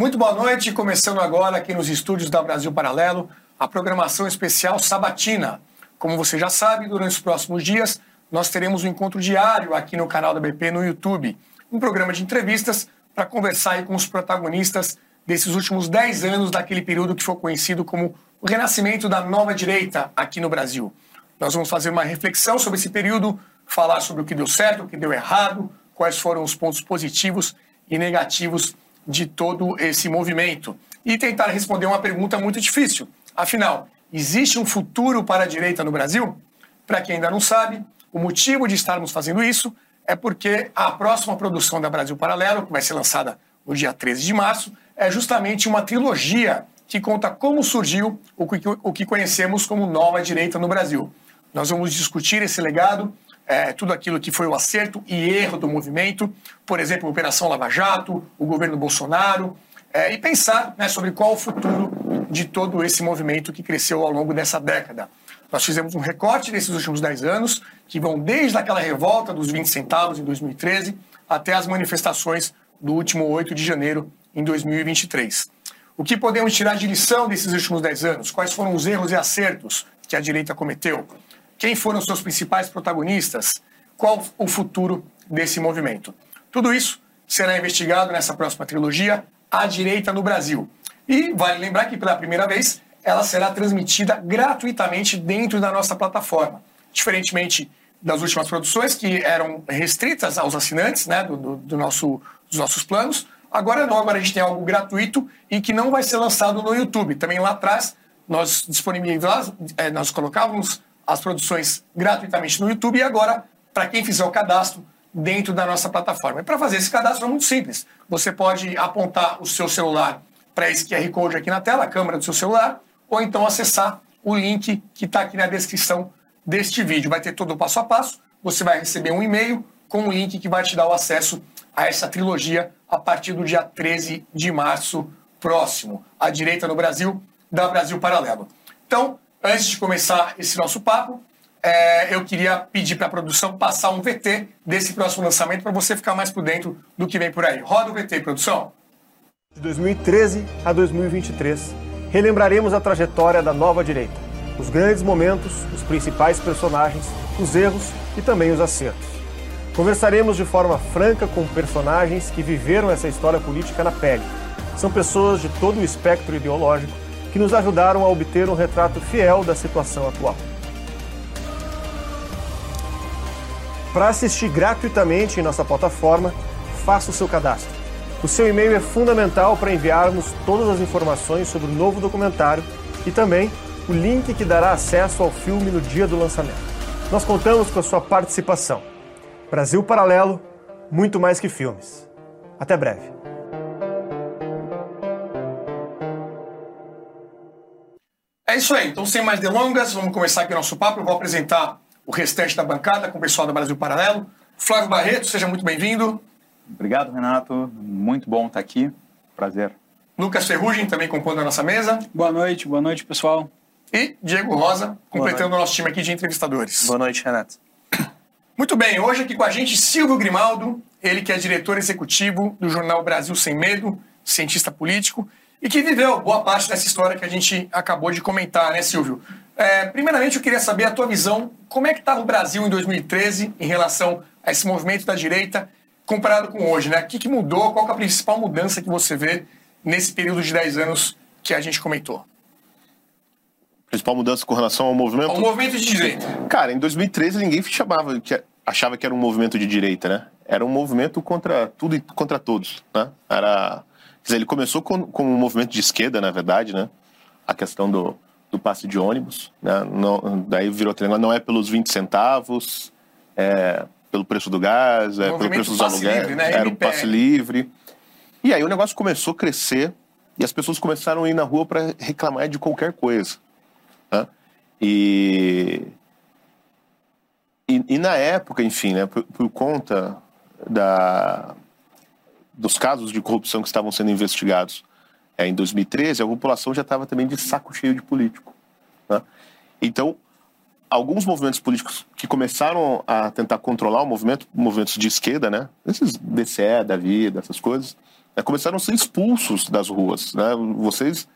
Muito boa noite, começando agora aqui nos estúdios da Brasil Paralelo, a programação especial Sabatina. Como você já sabe, durante os próximos dias nós teremos um encontro diário aqui no canal da BP no YouTube, um programa de entrevistas para conversar com os protagonistas desses últimos 10 anos daquele período que foi conhecido como o renascimento da nova direita aqui no Brasil. Nós vamos fazer uma reflexão sobre esse período, falar sobre o que deu certo, o que deu errado, quais foram os pontos positivos e negativos de todo esse movimento e tentar responder uma pergunta muito difícil. Afinal, existe um futuro para a direita no Brasil? Para quem ainda não sabe, o motivo de estarmos fazendo isso é porque a próxima produção da Brasil Paralelo, que vai ser lançada no dia 13 de março, é justamente uma trilogia que conta como surgiu o que, o que conhecemos como nova direita no Brasil. Nós vamos discutir esse legado é, tudo aquilo que foi o acerto e erro do movimento, por exemplo, a Operação Lava Jato, o governo Bolsonaro, é, e pensar né, sobre qual o futuro de todo esse movimento que cresceu ao longo dessa década. Nós fizemos um recorte desses últimos 10 anos, que vão desde aquela revolta dos 20 centavos em 2013 até as manifestações do último 8 de janeiro em 2023. O que podemos tirar de lição desses últimos 10 anos? Quais foram os erros e acertos que a direita cometeu? Quem foram seus principais protagonistas? Qual o futuro desse movimento? Tudo isso será investigado nessa próxima trilogia, A Direita no Brasil. E vale lembrar que pela primeira vez ela será transmitida gratuitamente dentro da nossa plataforma. Diferentemente das últimas produções, que eram restritas aos assinantes né, do, do, do nosso, dos nossos planos, agora não, agora a gente tem algo gratuito e que não vai ser lançado no YouTube. Também lá atrás nós disponibilizávamos, é, nós colocávamos as produções gratuitamente no YouTube e agora, para quem fizer o cadastro dentro da nossa plataforma. E para fazer esse cadastro é muito simples. Você pode apontar o seu celular para esse QR Code aqui na tela, a câmera do seu celular, ou então acessar o link que está aqui na descrição deste vídeo. Vai ter todo o passo a passo. Você vai receber um e-mail com um link que vai te dar o acesso a essa trilogia a partir do dia 13 de março próximo. A direita no Brasil, da Brasil Paralelo. Então, antes de começar esse nosso papo, é, eu queria pedir para a produção passar um VT desse próximo lançamento para você ficar mais por dentro do que vem por aí. Roda o VT, produção. De 2013 a 2023, relembraremos a trajetória da nova direita, os grandes momentos, os principais personagens, os erros e também os acertos. Conversaremos de forma franca com personagens que viveram essa história política na pele. São pessoas de todo o espectro ideológico que nos ajudaram a obter um retrato fiel da situação atual. Para assistir gratuitamente em nossa plataforma, faça o seu cadastro. O seu e-mail é fundamental para enviarmos todas as informações sobre o novo documentário e também o link que dará acesso ao filme no dia do lançamento. Nós contamos com a sua participação. Brasil Paralelo, muito mais que filmes. Até breve. É isso aí. Então, sem mais delongas, vamos começar aqui o nosso papo. Eu vou apresentar o restante da bancada com o pessoal do Brasil Paralelo. Flávio Barreto, seja muito bem-vindo. Obrigado, Renato. Muito bom estar aqui. Prazer. Lucas Ferrugem, também compondo a nossa mesa. Boa noite, boa noite, pessoal. E Diego Rosa, completando o nosso time aqui de entrevistadores. Boa noite, Renato. Muito bem, hoje aqui com a gente Silvio Grimaldo, ele que é diretor executivo do jornal Brasil Sem Medo, cientista político, e que viveu boa parte dessa história que a gente acabou de comentar, né, Silvio? É, primeiramente, eu queria saber a tua visão, como é que estava o Brasil em 2013 em relação a esse movimento da direita comparado com hoje, né? O que, que mudou, qual é a principal mudança que você vê nesse período de 10 anos que a gente comentou? Principal mudança com relação ao movimento? Ao movimento de direita. Cara, em 2013 ninguém chamava, que achava que era um movimento de direita, né? Era um movimento contra tudo e contra todos, né? Era dizer, ele começou com, com um movimento de esquerda, na verdade, né? A questão do, do passe de ônibus, né? Não, daí virou negócio, não é pelos 20 centavos, é pelo preço do gás, é pelo preço dos aluguéis, né? era o passe livre. E aí o negócio começou a crescer e as pessoas começaram a ir na rua para reclamar de qualquer coisa. Né? E, e, e, na época, enfim, né, por, por conta da, dos casos de corrupção que estavam sendo investigados é, em 2013, a população já estava também de saco cheio de político. Né? Então, alguns movimentos políticos que começaram a tentar controlar o movimento, movimentos de esquerda, né? Esses DCE da vida, essas coisas, né, começaram a ser expulsos das ruas. Né? Vocês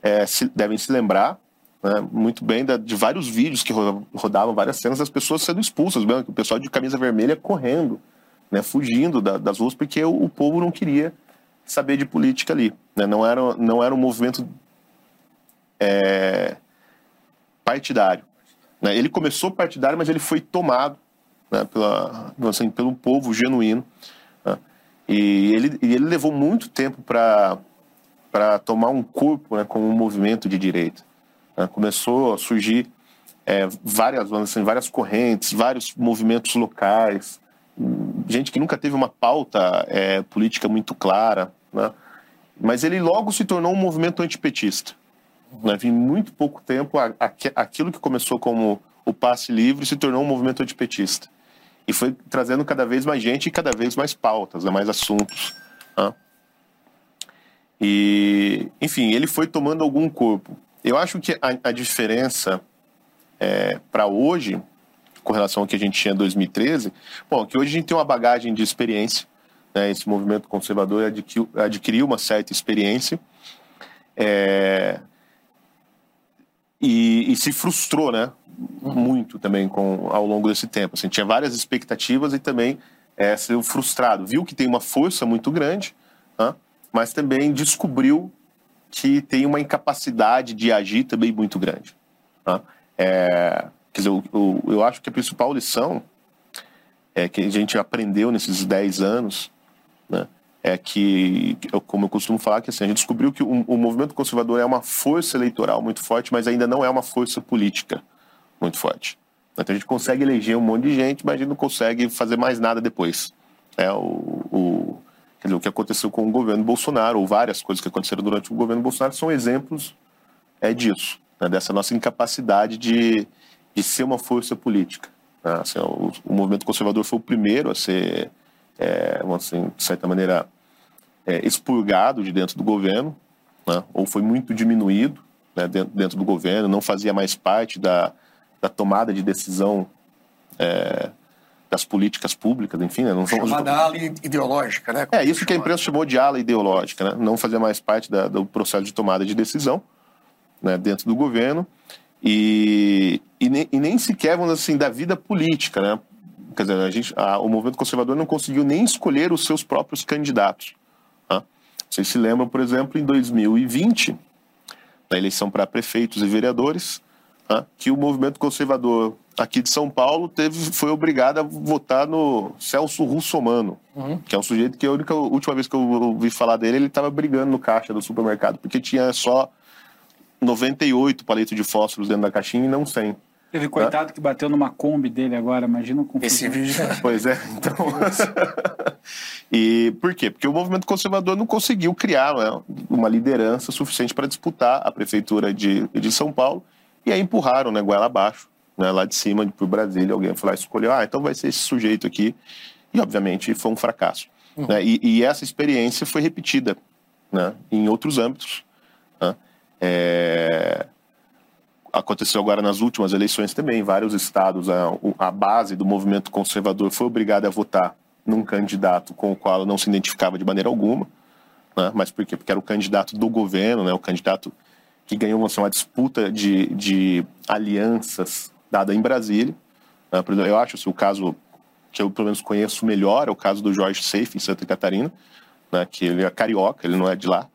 é, se, devem se lembrar né, muito bem da, de vários vídeos que rodavam várias cenas das pessoas sendo expulsas, mesmo, o pessoal de camisa vermelha correndo, né, fugindo da, das ruas porque o, o, povo não queria saber de política ali. Né? Não, era, não era um movimento é, partidário. Né? Ele começou partidário, mas ele foi tomado né, pela, assim, pelo povo genuíno. Né? E, ele, e ele levou muito tempo para tomar um corpo né, como um movimento de direita. Né? Começou a surgir é, várias, assim, várias correntes, vários movimentos locais, gente que nunca teve uma pauta é, política muito clara, né? mas ele logo se tornou um movimento antipetista. Né? Em muito pouco tempo, a, a, aquilo que começou como o passe livre se tornou um movimento antipetista. E foi trazendo cada vez mais gente e cada vez mais pautas, né? mais assuntos. Né? E, enfim, ele foi tomando algum corpo. Eu acho que a, a diferença é, para hoje, com relação ao que a gente tinha em 2013, bom, que hoje a gente tem uma bagagem de experiência, né? esse movimento conservador adquiriu, adquiriu uma certa experiência, é, e, e, se frustrou, né? Muito também com, ao longo desse tempo. Assim, tinha várias expectativas e também é, frustrado. Viu que tem uma força muito grande, né? mas também descobriu que tem uma incapacidade de agir também muito grande. Né? É, quer dizer, eu, eu, eu, acho que a principal lição é que a gente aprendeu nesses 10 anos né, é que, como eu costumo falar, que assim, a gente descobriu que o, o, movimento conservador é uma força eleitoral muito forte, mas ainda não é uma força política muito forte. Então a gente consegue eleger um monte de gente, mas a gente não consegue fazer mais nada depois. É o, o, dizer, o que aconteceu com o governo Bolsonaro, ou várias coisas que aconteceram durante o governo Bolsonaro, são exemplos é, disso, né, dessa nossa incapacidade de, de ser uma força política. Né? Assim, o, o movimento conservador foi o primeiro a ser é, assim, de certa maneira, é, expurgado de dentro do governo, né? ou foi muito diminuído né, dentro, dentro, do governo, não fazia mais parte da, da tomada de decisão é, das políticas públicas, enfim. Né, não Chamada ala ideológica, né? É, isso que a imprensa chamou de ala ideológica, né? não fazia mais parte da, do processo de tomada de decisão né, dentro do governo e, e, nem, e nem sequer, vamos assim, da vida política, né? quer dizer, a gente, a, o movimento conservador não conseguiu nem escolher os seus próprios candidatos. Tá? Vocês se lembram, por exemplo, em 2020, na eleição para prefeitos e vereadores, tá? que o movimento conservador aqui de São Paulo teve, foi obrigado a votar no Celso Russomano, uhum. que é um sujeito que a única a última vez que eu ouvi falar dele, ele estava brigando no caixa do supermercado, porque tinha só 98 palitos de fósforos dentro da caixinha e não 100. Teve coitado que bateu numa Kombi dele agora, imagina com Esse vídeo. Pois é, então. e por quê? Porque o movimento conservador não conseguiu criar né, uma liderança suficiente para disputar a prefeitura de, de São Paulo e aí empurraram, né, goela abaixo, né, lá de cima por Brasília. Alguém foi lá e escolheu, ah, então vai ser esse sujeito aqui. E obviamente foi um fracasso. Uhum. Né, e, e, essa experiência foi repetida né, em outros âmbitos. É aconteceu agora nas últimas eleições também, vários estados, a, a base do movimento conservador foi obrigada a votar num candidato com o qual ela não se identificava de maneira alguma. Né? Mas por quê? Porque era o candidato do governo, né? o candidato que ganhou assim, uma disputa de, de alianças dada em Brasília. Né? Eu acho assim, o caso que eu pelo menos conheço melhor é o caso do Jorge Seife, em Santa Catarina, né? que ele é carioca, ele não é de lá.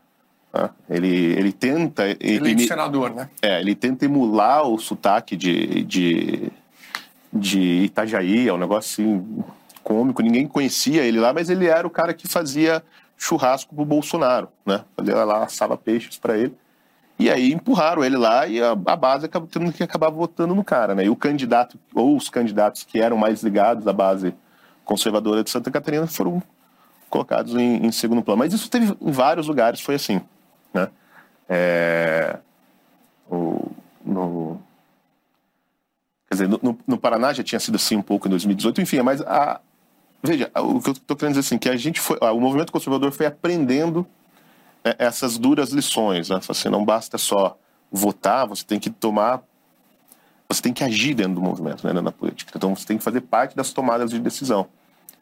Né? Ele, ele tenta. Ele, ele é senador, né? É, ele tenta emular o sotaque de, de, de Itajaí, é um negócio assim cômico. Ninguém conhecia ele lá, mas ele era o cara que fazia churrasco pro Bolsonaro, né? Fazia lá, assava peixes para ele. E aí empurraram ele lá e a, a base acabou tendo que acabar votando no cara, né? E o candidato, ou os candidatos que eram mais ligados à base conservadora de Santa Catarina foram colocados em, em segundo plano. Mas isso teve em vários lugares, foi assim. Né? É, o, no, quer dizer, no, no, Paraná já tinha sido assim um pouco em 2018, enfim, mas a, veja, o que eu estou querendo dizer assim, que a gente foi, o movimento conservador foi aprendendo é, essas duras lições, né? Assim, não basta só votar, você tem que tomar, você tem que agir dentro do movimento, né, na política. Então você tem que fazer parte das tomadas de decisão.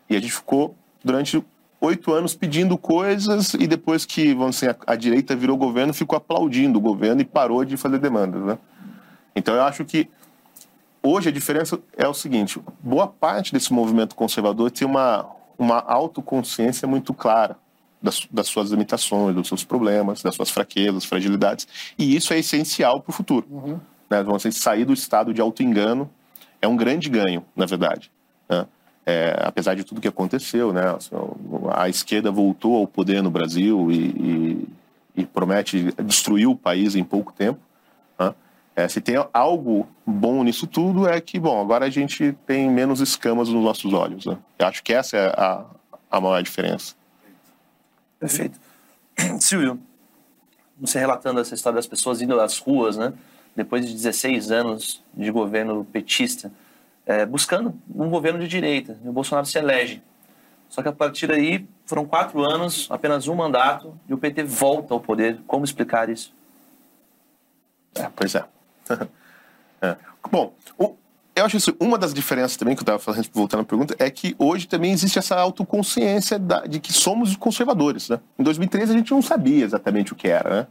E a gente ficou durante oito anos pedindo coisas e depois que, vamos dizer, a, a, direita virou governo, ficou aplaudindo o governo e parou de fazer demandas, né? Então eu acho que hoje a diferença é o seguinte, boa parte desse movimento conservador tem uma, uma autoconsciência muito clara das, das suas limitações, dos seus problemas, das suas fraquezas, fragilidades, e isso é essencial para o futuro. Uhum. Né? Vamos dizer, sair do estado de auto-engano é um grande ganho, na verdade. Né? É, apesar de tudo que aconteceu, né? A esquerda voltou ao poder no Brasil e, e, e promete destruir o país em pouco tempo. Né? É, se tem algo bom nisso tudo é que, bom, agora a gente tem menos escamas nos nossos olhos. Né? Eu acho que essa é a, a maior diferença. Perfeito. Silvio, você relatando essa história das pessoas indo às ruas, né? Depois de 16 anos de governo petista, é, buscando um governo de direita. E o Bolsonaro se elege. Só que a partir daí foram quatro anos, apenas um mandato, e o PT volta ao poder. Como explicar isso? É, pois é. é. Bom, o, eu acho que uma das diferenças também que eu estava falando, voltando à pergunta, é que hoje também existe essa autoconsciência da, de que somos conservadores. Né? Em 2013 a gente não sabia exatamente o que era. Né?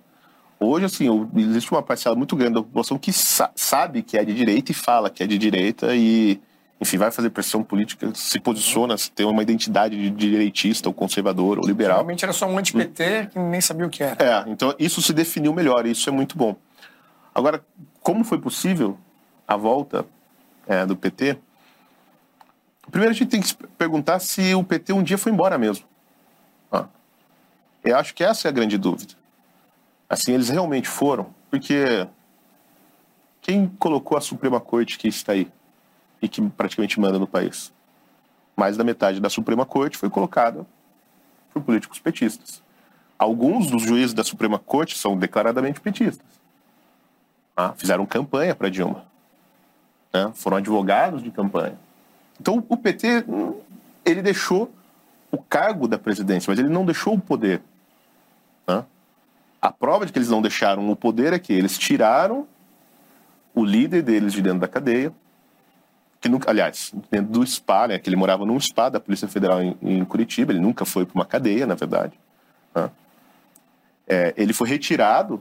Hoje, assim, existe uma parcela muito grande da população que sa sabe que é de direita e fala que é de direita e, enfim, vai fazer pressão política, se posiciona, se tem uma identidade de direitista ou conservador ou liberal. Realmente era só um anti-PT que nem sabia o que era. É, então isso se definiu melhor e isso é muito bom. Agora, como foi possível a volta é, do PT? Primeiro a gente tem que se perguntar se o PT um dia foi embora mesmo. Ah, eu acho que essa é a grande dúvida. Assim, eles realmente foram, porque quem colocou a Suprema Corte que está aí e que praticamente manda no país? Mais da metade da Suprema Corte foi colocada por políticos petistas. Alguns dos juízes da Suprema Corte são declaradamente petistas. Ah, fizeram campanha para Dilma. Né? Foram advogados de campanha. Então, o PT, ele deixou o cargo da presidência, mas ele não deixou o poder. Né? A prova de que eles não deixaram o poder é que eles tiraram o líder deles de dentro da cadeia, que nunca, aliás, dentro do SPA, né, que ele morava num SPA da Polícia Federal em, em Curitiba, ele nunca foi para uma cadeia, na verdade. Né? É, ele foi retirado.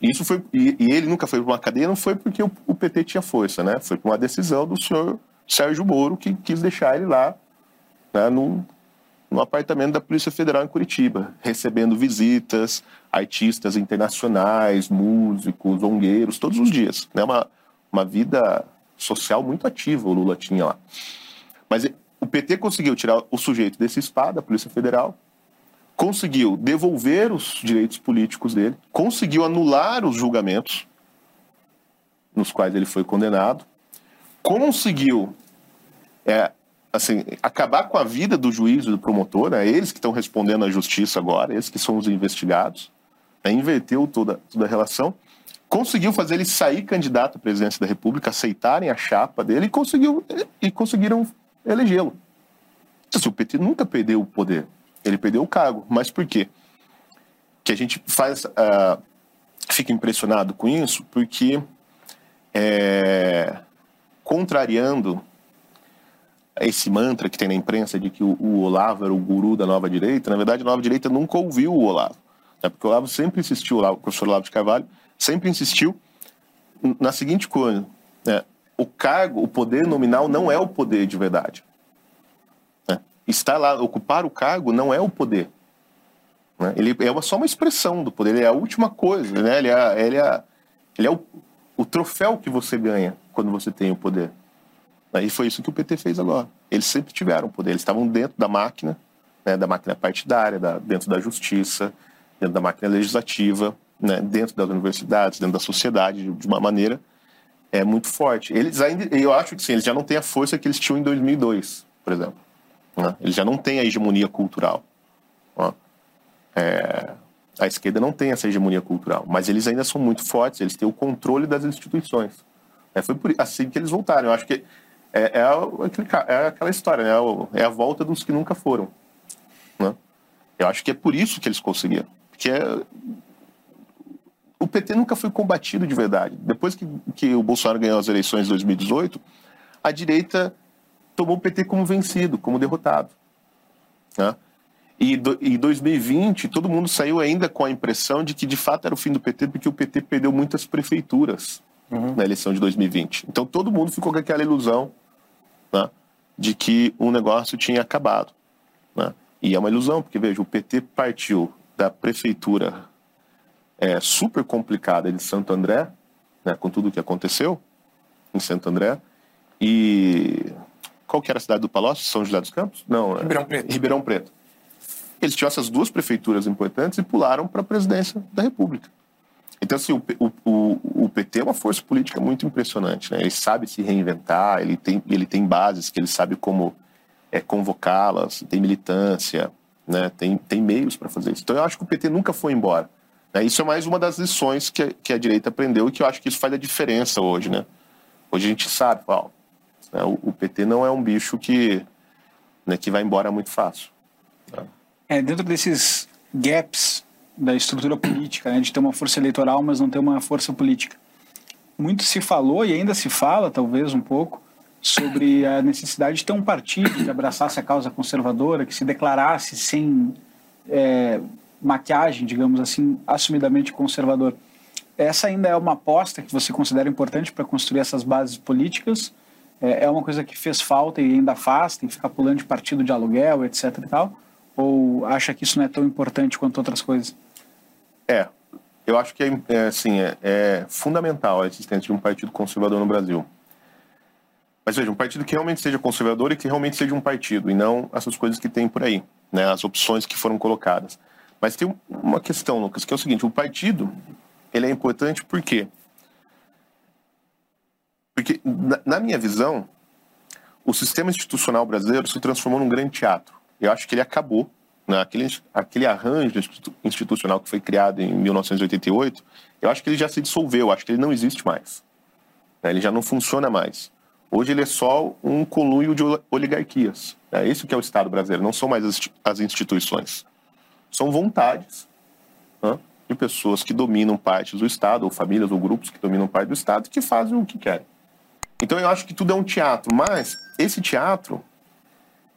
Isso foi e, e ele nunca foi para uma cadeia, não foi porque o, o PT tinha força, né? Foi por uma decisão do senhor Sérgio Moro que quis deixar ele lá, né, no, no apartamento da Polícia Federal em Curitiba, recebendo visitas, artistas internacionais, músicos, zongueiros, todos os dias. Né? Uma, uma vida social muito ativa o Lula tinha lá. Mas o PT conseguiu tirar o sujeito desse spa da Polícia Federal, conseguiu devolver os direitos políticos dele, conseguiu anular os julgamentos nos quais ele foi condenado, conseguiu é, assim, acabar com a vida do juiz e do promotor, né? eles que estão respondendo à justiça agora, eles que são os investigados, né? inverteu toda, toda a relação, conseguiu fazer ele sair candidato à presidência da República, aceitarem a chapa dele e, conseguiu, e conseguiram elegê-lo. Assim, o PT nunca perdeu o poder, ele perdeu o cargo. Mas por quê? Que a gente faz, uh, fica impressionado com isso, porque é, contrariando esse mantra que tem na imprensa de que o, o, Olavo era o guru da nova direita, na verdade a nova direita nunca ouviu o Olavo. Né? Porque o Olavo sempre insistiu, o, professor Olavo de Carvalho, sempre insistiu na seguinte coisa, né? o cargo, o poder nominal não é o poder de verdade. Né? Estar lá, ocupar o cargo não é o poder. Né? Ele é só uma expressão do poder, ele é a última coisa, né? ele é, ele é, ele é o, o troféu que você ganha quando você tem o poder. E foi isso que o PT fez agora. Eles sempre tiveram poder, eles estavam dentro da máquina, né, da máquina partidária, da, dentro da justiça, dentro da máquina legislativa, né, dentro das universidades, dentro da sociedade, de uma maneira é muito forte. Eles ainda, eu acho que sim, eles já não têm a força que eles tinham em 2002, por exemplo. Né? Eles já não têm a hegemonia cultural. É, a esquerda não tem essa hegemonia cultural, mas eles ainda são muito fortes, eles têm o controle das instituições. É, foi por, assim que eles voltaram. Eu acho que é, é, é aquela história, né? É a volta dos que nunca foram. Né? Eu acho que é por isso que eles conseguiram. Porque é... o PT nunca foi combatido de verdade. Depois que, que o Bolsonaro ganhou as eleições de 2018, a direita tomou o PT como vencido, como derrotado. Né? E do, em 2020, todo mundo saiu ainda com a impressão de que de fato era o fim do PT, porque o PT perdeu muitas prefeituras na eleição de 2020. Então todo mundo ficou com aquela ilusão né, de que o negócio tinha acabado. Né? E é uma ilusão, porque veja, o PT partiu da prefeitura é, super complicada de Santo André, né, com tudo o que aconteceu em Santo André, e qual que era a cidade do Palocci? São José dos Campos? Não, é Ribeirão Preto. Ribeirão Preto. Eles tinham essas duas prefeituras importantes e pularam para a presidência da República. Então, assim, o, o, o, PT é uma força política muito impressionante. Né? Ele sabe se reinventar, ele tem, ele tem bases que ele sabe como é, convocá-las, tem militância, né? tem, tem meios para fazer isso. Então, eu acho que o PT nunca foi embora. né? Isso é mais uma das lições que, que a direita aprendeu e que eu acho que isso faz a diferença hoje. Né? Hoje a gente sabe, ó, né, o, o PT não é um bicho que, né, que vai embora muito fácil. É, dentro desses gaps da estrutura política, né, de ter uma força eleitoral, mas não ter uma força política. Muito se falou e ainda se fala, talvez um pouco, sobre a necessidade de ter um partido que abraçasse a causa conservadora, que se declarasse sem é, maquiagem, digamos assim, assumidamente conservador. Essa ainda é uma aposta que você considera importante para construir essas bases políticas? É é uma coisa que fez falta e ainda faz, tem que ficar pulando de partido de aluguel, etc e tal? Ou acha que isso não é tão importante quanto outras coisas? É, eu acho que é, é, assim, é, é fundamental a existência de um partido conservador no Brasil. Mas veja, um partido que realmente seja conservador e que realmente seja um partido, e não essas coisas que tem por aí, né, as opções que foram colocadas. Mas tem um- uma questão, Lucas, que é o seguinte, o partido, ele é importante por quê? Porque, na, na minha visão, o sistema institucional brasileiro se transformou num grande teatro. Eu acho que ele acabou. Né? Aquele, aquele arranjo institu- institucional que foi criado em 1988, eu acho que ele já se dissolveu, eu acho que ele não existe mais. né? Ele já não funciona mais. Hoje ele é só um conluio de ol- oligarquias. É isso que é o Estado brasileiro, não são mais as insti- as instituições. São vontades né, de pessoas que dominam partes do Estado, ou famílias ou grupos que dominam parte do Estado, que fazem o que querem. Então eu acho que tudo é um teatro, mas esse teatro,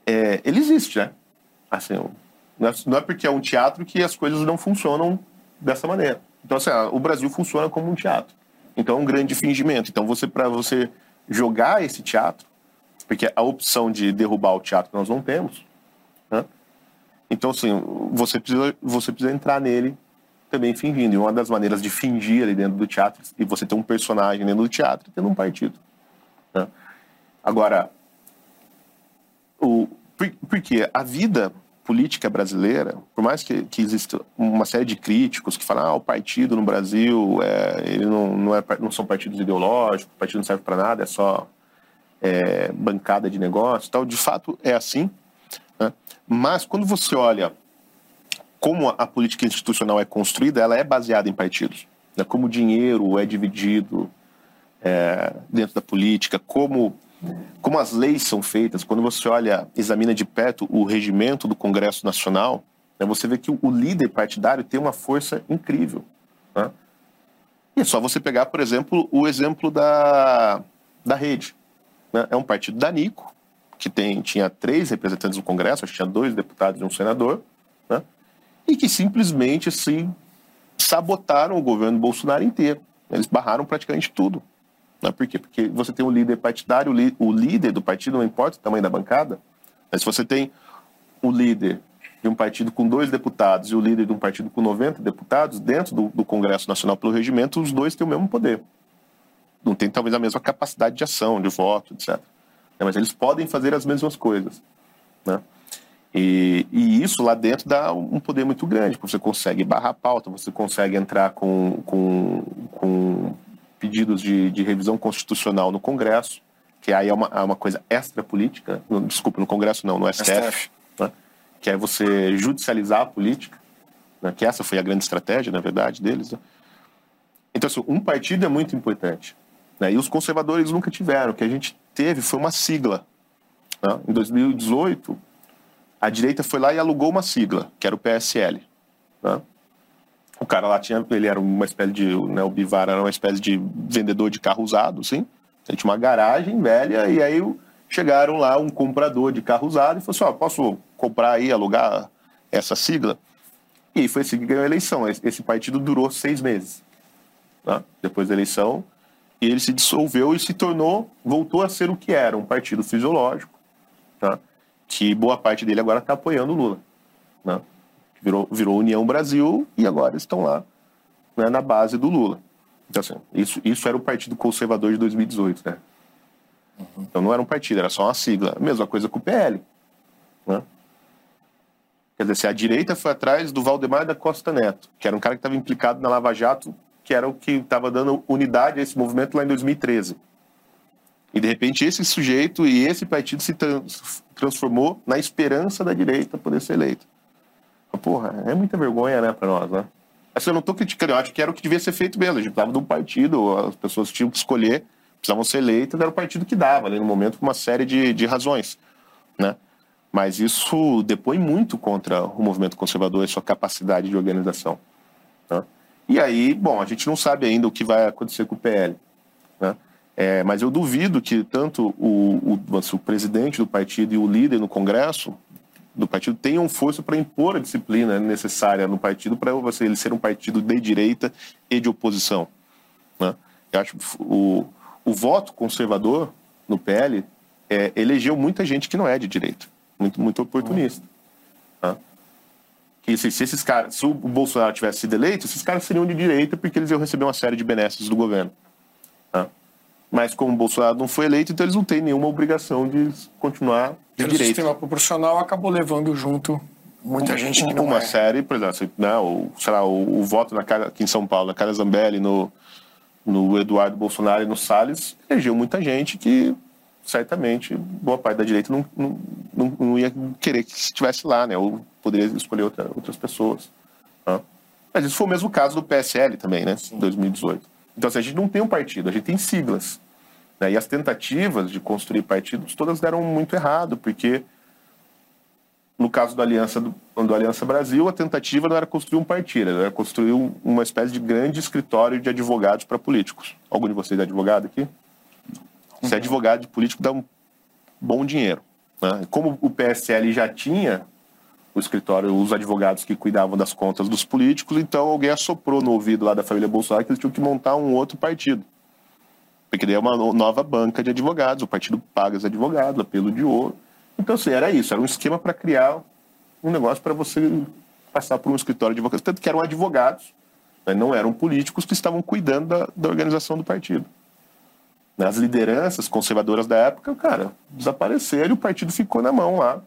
é, ele existe, né? Assim, não é, não é porque é um teatro que as coisas não funcionam dessa maneira. Então, assim, ah, o Brasil funciona como um teatro. Então, é um grande fingimento. Então, você para você jogar esse teatro, porque a opção de derrubar o teatro nós não temos, né? Então, assim, você precisa, você precisa entrar nele também fingindo. E uma das maneiras de fingir ali dentro do teatro, e você ter um personagem dentro do teatro, é tendo um partido. né? Agora, o, por, porque a vida política brasileira, por mais que, que exista uma série de críticos que falam ah, o partido no Brasil é, ele não, não, é, não são partidos ideológicos, o partido não serve para nada, é só é, bancada de negócio tal. De fato, é assim. né? Mas quando você olha como a política institucional é construída, ela é baseada em partidos. Né? Como o dinheiro é dividido é, dentro da política, como, como as leis são feitas. Quando você olha, examina de perto o regimento do Congresso Nacional, né, você vê que o, líder partidário tem uma força incrível. né? E é só você pegar, por exemplo, o exemplo da, da rede. né? É um partido danico, que tem, tinha três representantes no Congresso, acho que tinha dois deputados e um senador, né? e que simplesmente assim, sabotaram o governo Bolsonaro inteiro. Eles barraram praticamente tudo. Né? Por quê? Porque você tem um líder partidário, o, líder do partido, não importa o tamanho da bancada, mas se você tem o líder de um partido com dois deputados e o líder de um partido com 90 deputados, dentro do, do Congresso Nacional pelo regimento, os dois têm o mesmo poder. Não tem talvez a mesma capacidade de ação, de voto, etc. Né? Mas eles podem fazer as mesmas coisas. Né? E, e isso lá dentro dá um poder muito grande, porque você consegue barrar a pauta, você consegue entrar com, com, com pedidos de, de revisão constitucional no Congresso, que aí é uma, é uma coisa extra política, no, desculpa, no Congresso não, no STF, STF. né? que é você judicializar a política, né? que essa foi a grande estratégia, na verdade, deles. Né? Então, assim, um partido é muito importante. Né? E os conservadores nunca tiveram. O que a gente teve foi uma sigla. né? Em 2018, a direita foi lá e alugou uma sigla, que era o PSL. Né? O cara lá tinha, ele era uma espécie de, né, o Bivar era uma espécie de vendedor de carro usado, assim. Ele tinha uma garagem velha e aí chegaram lá um comprador de carro usado e falou assim, ó, posso comprar aí, alugar essa sigla. E foi assim que ganhou a eleição. Esse partido durou seis meses. Tá? Depois da eleição, e ele se dissolveu e se tornou, voltou a ser o que era, um partido fisiológico, tá? que boa parte dele agora está apoiando o Lula. Né? Virou, virou União Brasil e agora estão lá né, na base do Lula. Então, assim, isso, isso era o Partido Conservador de 2018, né? Uhum. Então não era um partido, era só uma sigla. Mesma coisa com o PL. Né? Quer dizer, se a direita foi atrás do Valdemar da Costa Neto, que era um cara que estava implicado na Lava Jato, que era o que estava dando unidade a esse movimento lá em 2013. E de repente esse sujeito e esse partido se transformou na esperança da direita poder ser eleito. Porra, é muita vergonha, né, para nós, né? Assim, eu não estou criticando, eu acho que era o que devia ser feito mesmo. A gente precisava de um partido, as pessoas tinham que escolher, precisavam ser eleitas, era o partido que dava, ali no momento, por uma série de, de razões, né? Mas isso depõe muito contra o movimento conservador e sua capacidade de organização. Né? E aí, bom, a gente não sabe ainda o que vai acontecer com o PL. Né? É, mas eu duvido que tanto o, o, o, presidente do partido e o líder no Congresso do partido tenham força para impor a disciplina necessária no partido para ele ser um partido de direita e de oposição. Né? Eu acho o, o voto conservador no PL é, elegeu muita gente que não é de direita, muito, muito oportunista. Né? Que se, se, esses caras, se o Bolsonaro tivesse sido eleito, esses caras seriam de direita porque eles iam receber uma série de benesses do governo. Mas como o Bolsonaro não foi eleito, então eles não têm nenhuma obrigação de continuar de Pelo direita. sistema proporcional acabou levando junto muita gente que não uma é. série, por exemplo, né, o, sei lá, o, o voto na, Cara- aqui em São Paulo, na Cara Zambelli, no, no Eduardo Bolsonaro e no Salles, elegeu muita gente que certamente boa parte da direita não, não, não, não ia querer que estivesse lá, né? Ou poderia escolher outra- outras pessoas. né? Mas isso foi o mesmo caso do PSL também, né? Em 2018. Então, assim, a gente não tem um partido, a gente tem siglas. né? E as tentativas de construir partidos todas deram muito errado, porque no caso do Aliança, do, do Aliança Brasil, a tentativa não era construir um partido, era construir um- uma espécie de grande escritório de advogados para políticos. Algum de vocês é advogado aqui? Ser advogado de político dá um bom dinheiro. Né? Como o PSL já tinha o escritório, os advogados que cuidavam das contas dos políticos, então alguém assoprou no ouvido lá da família Bolsonaro que eles tinham que montar um outro partido. Porque daí é uma no- nova banca de advogados, o partido paga os advogados, apelo de ouro. Então, assim, era isso, era um esquema para criar um negócio para você passar por um escritório de advogados. Tanto que eram advogados, né, não eram políticos que estavam cuidando da, da organização do partido. As lideranças conservadoras da época, cara, desapareceram e o partido ficou na mão lá.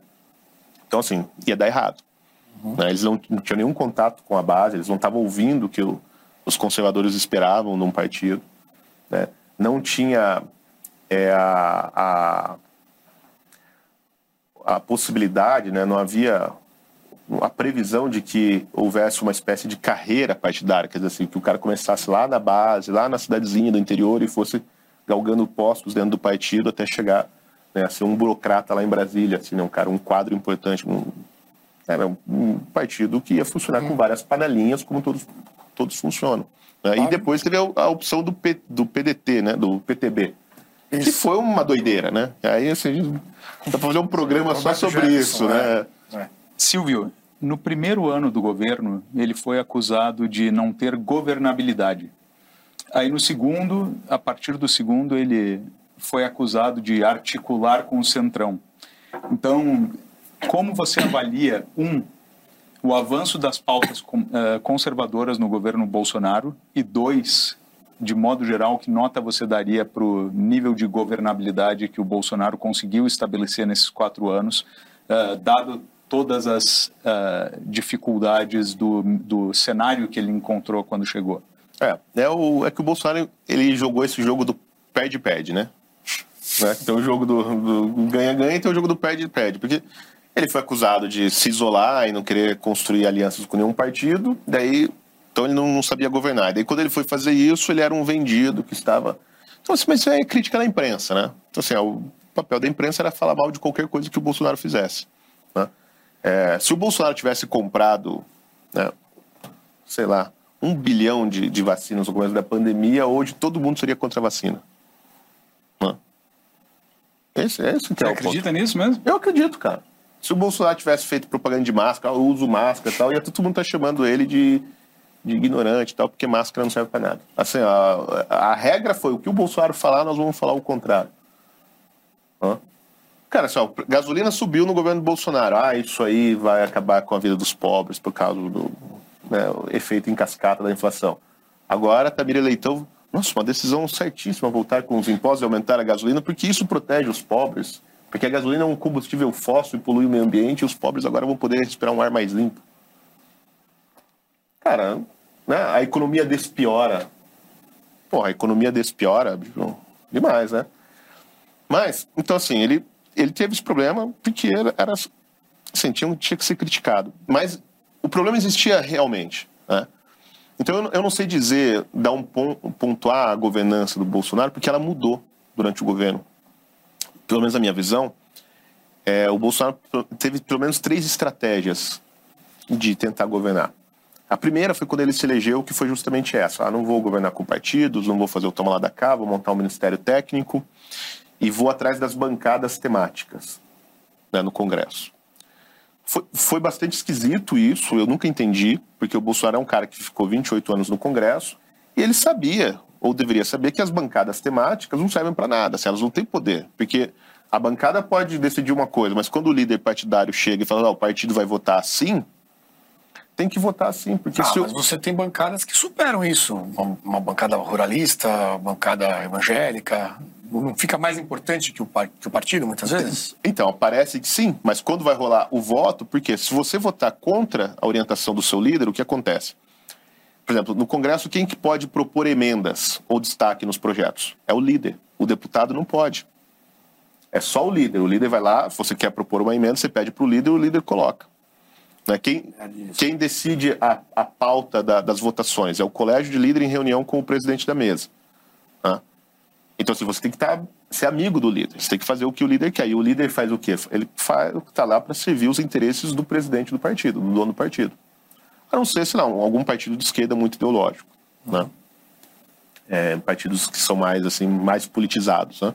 Então, assim, ia dar errado. Né, Eles não, não tinham nenhum contato com a base, eles não estavam ouvindo o que o- os conservadores esperavam num partido. né? Não tinha é, a, a, a possibilidade, né? não havia a previsão de que houvesse uma espécie de carreira partidária, quer dizer assim, que o cara começasse lá na base, lá na cidadezinha do interior e fosse galgando postos dentro do partido até chegar né, a ser um burocrata lá em Brasília, assim, né, um cara, um quadro importante, um, era um, um partido que ia funcionar com várias panelinhas, como todos, todos funcionam. né? E depois teve a, a opção do, P, do PDT, né, do PTB, que Isso. foi uma doideira, né? Aí assim, dá pra fazer um programa só Roberto sobre Jefferson, isso, né? é. Silvio, no primeiro ano do governo, ele foi acusado de não ter governabilidade. Aí no segundo, a partir do segundo, ele foi acusado de articular com o Centrão. Então, como você avalia, um, o avanço das pautas eh, conservadoras no governo Bolsonaro e dois, de modo geral, que nota você daria para o nível de governabilidade que o Bolsonaro conseguiu estabelecer nesses quatro anos, eh, dado todas as eh, dificuldades do, do cenário que ele encontrou quando chegou? É, é, o, é que o Bolsonaro ele jogou esse jogo do perde-perde, né? Né? Tem o jogo do ganha-ganha e tem o jogo do perde-perde. Porque ele foi acusado de se isolar e não querer construir alianças com nenhum partido, daí então ele não, não sabia governar. Daí quando ele foi fazer isso, ele era um vendido que estava. Então, assim, mas isso é crítica da imprensa, né? Então, assim, o papel da imprensa era falar mal de qualquer coisa que o Bolsonaro fizesse. Né? É, se o Bolsonaro tivesse comprado, né, sei lá, um bilhão de, de vacinas no começo da pandemia, hoje todo mundo seria contra a vacina. Esse, esse que Você é acredita ponto. nisso mesmo? Eu acredito, cara. Se o Bolsonaro tivesse feito propaganda de máscara, eu uso máscara e tal, ia todo mundo tá chamando ele de, de ignorante e tal, porque máscara não serve para nada. Assim, a, a regra foi o que o Bolsonaro falar, nós vamos falar o contrário. Hã? Cara, assim, ó, gasolina subiu no governo do Bolsonaro. Ah, isso aí vai acabar com a vida dos pobres por causa do né, efeito em cascata da inflação. Agora, Tamira Leitão, nossa, uma decisão certíssima voltar com os impostos e aumentar a gasolina, porque isso protege os pobres. Porque a gasolina é um combustível fóssil e polui o meio ambiente e os pobres agora vão poder respirar um ar mais limpo. Cara, né, a economia despiora. Porra, a economia despiora, demais, né? Mas, então assim, ele, ele teve esse problema porque era, assim, tinha, tinha que ser criticado. Mas o problema existia realmente, né? Então eu não sei dizer, dar um pontuar a governança do Bolsonaro, porque ela mudou durante o governo. Pelo menos a minha visão, é, o Bolsonaro teve pelo menos três estratégias de tentar governar. A primeira foi quando ele se elegeu, que foi justamente essa. Ah, não vou governar com partidos, não vou fazer o toma lá da cá, vou montar um ministério técnico e vou atrás das bancadas temáticas né, no Congresso. Foi, foi bastante esquisito isso, eu nunca entendi, porque o Bolsonaro é um cara que ficou 28 anos no Congresso e ele sabia, ou deveria saber, que as bancadas temáticas não servem para nada, se elas não têm poder. Porque a bancada pode decidir uma coisa, mas quando o líder partidário chega e fala, o partido vai votar assim, tem que votar assim. Porque ah, se eu... mas você tem bancadas que superam isso. Uma, uma bancada ruralista, uma bancada evangélica não fica mais importante que o, que o partido, muitas vezes? Então, parece que sim, mas quando vai rolar o voto, porque se você votar contra a orientação do seu líder, o que acontece? Por exemplo, no Congresso, quem que pode propor emendas ou destaque nos projetos? É o líder. O deputado não pode. É só o líder. O líder vai lá, se você quer propor uma emenda, você pede para o líder, o líder coloca. Né? Quem, quem decide a, a pauta da, das votações é o colégio de líder em reunião com o presidente da mesa. Né? Então, assim, você tem que estar, tá, ser amigo do líder, você tem que fazer o que o líder quer. E o líder faz o quê? Ele está lá para servir os interesses do presidente do partido, do dono do partido. A não ser, sei lá, algum partido de esquerda muito ideológico, né? É, partidos que são mais, assim, mais politizados, né?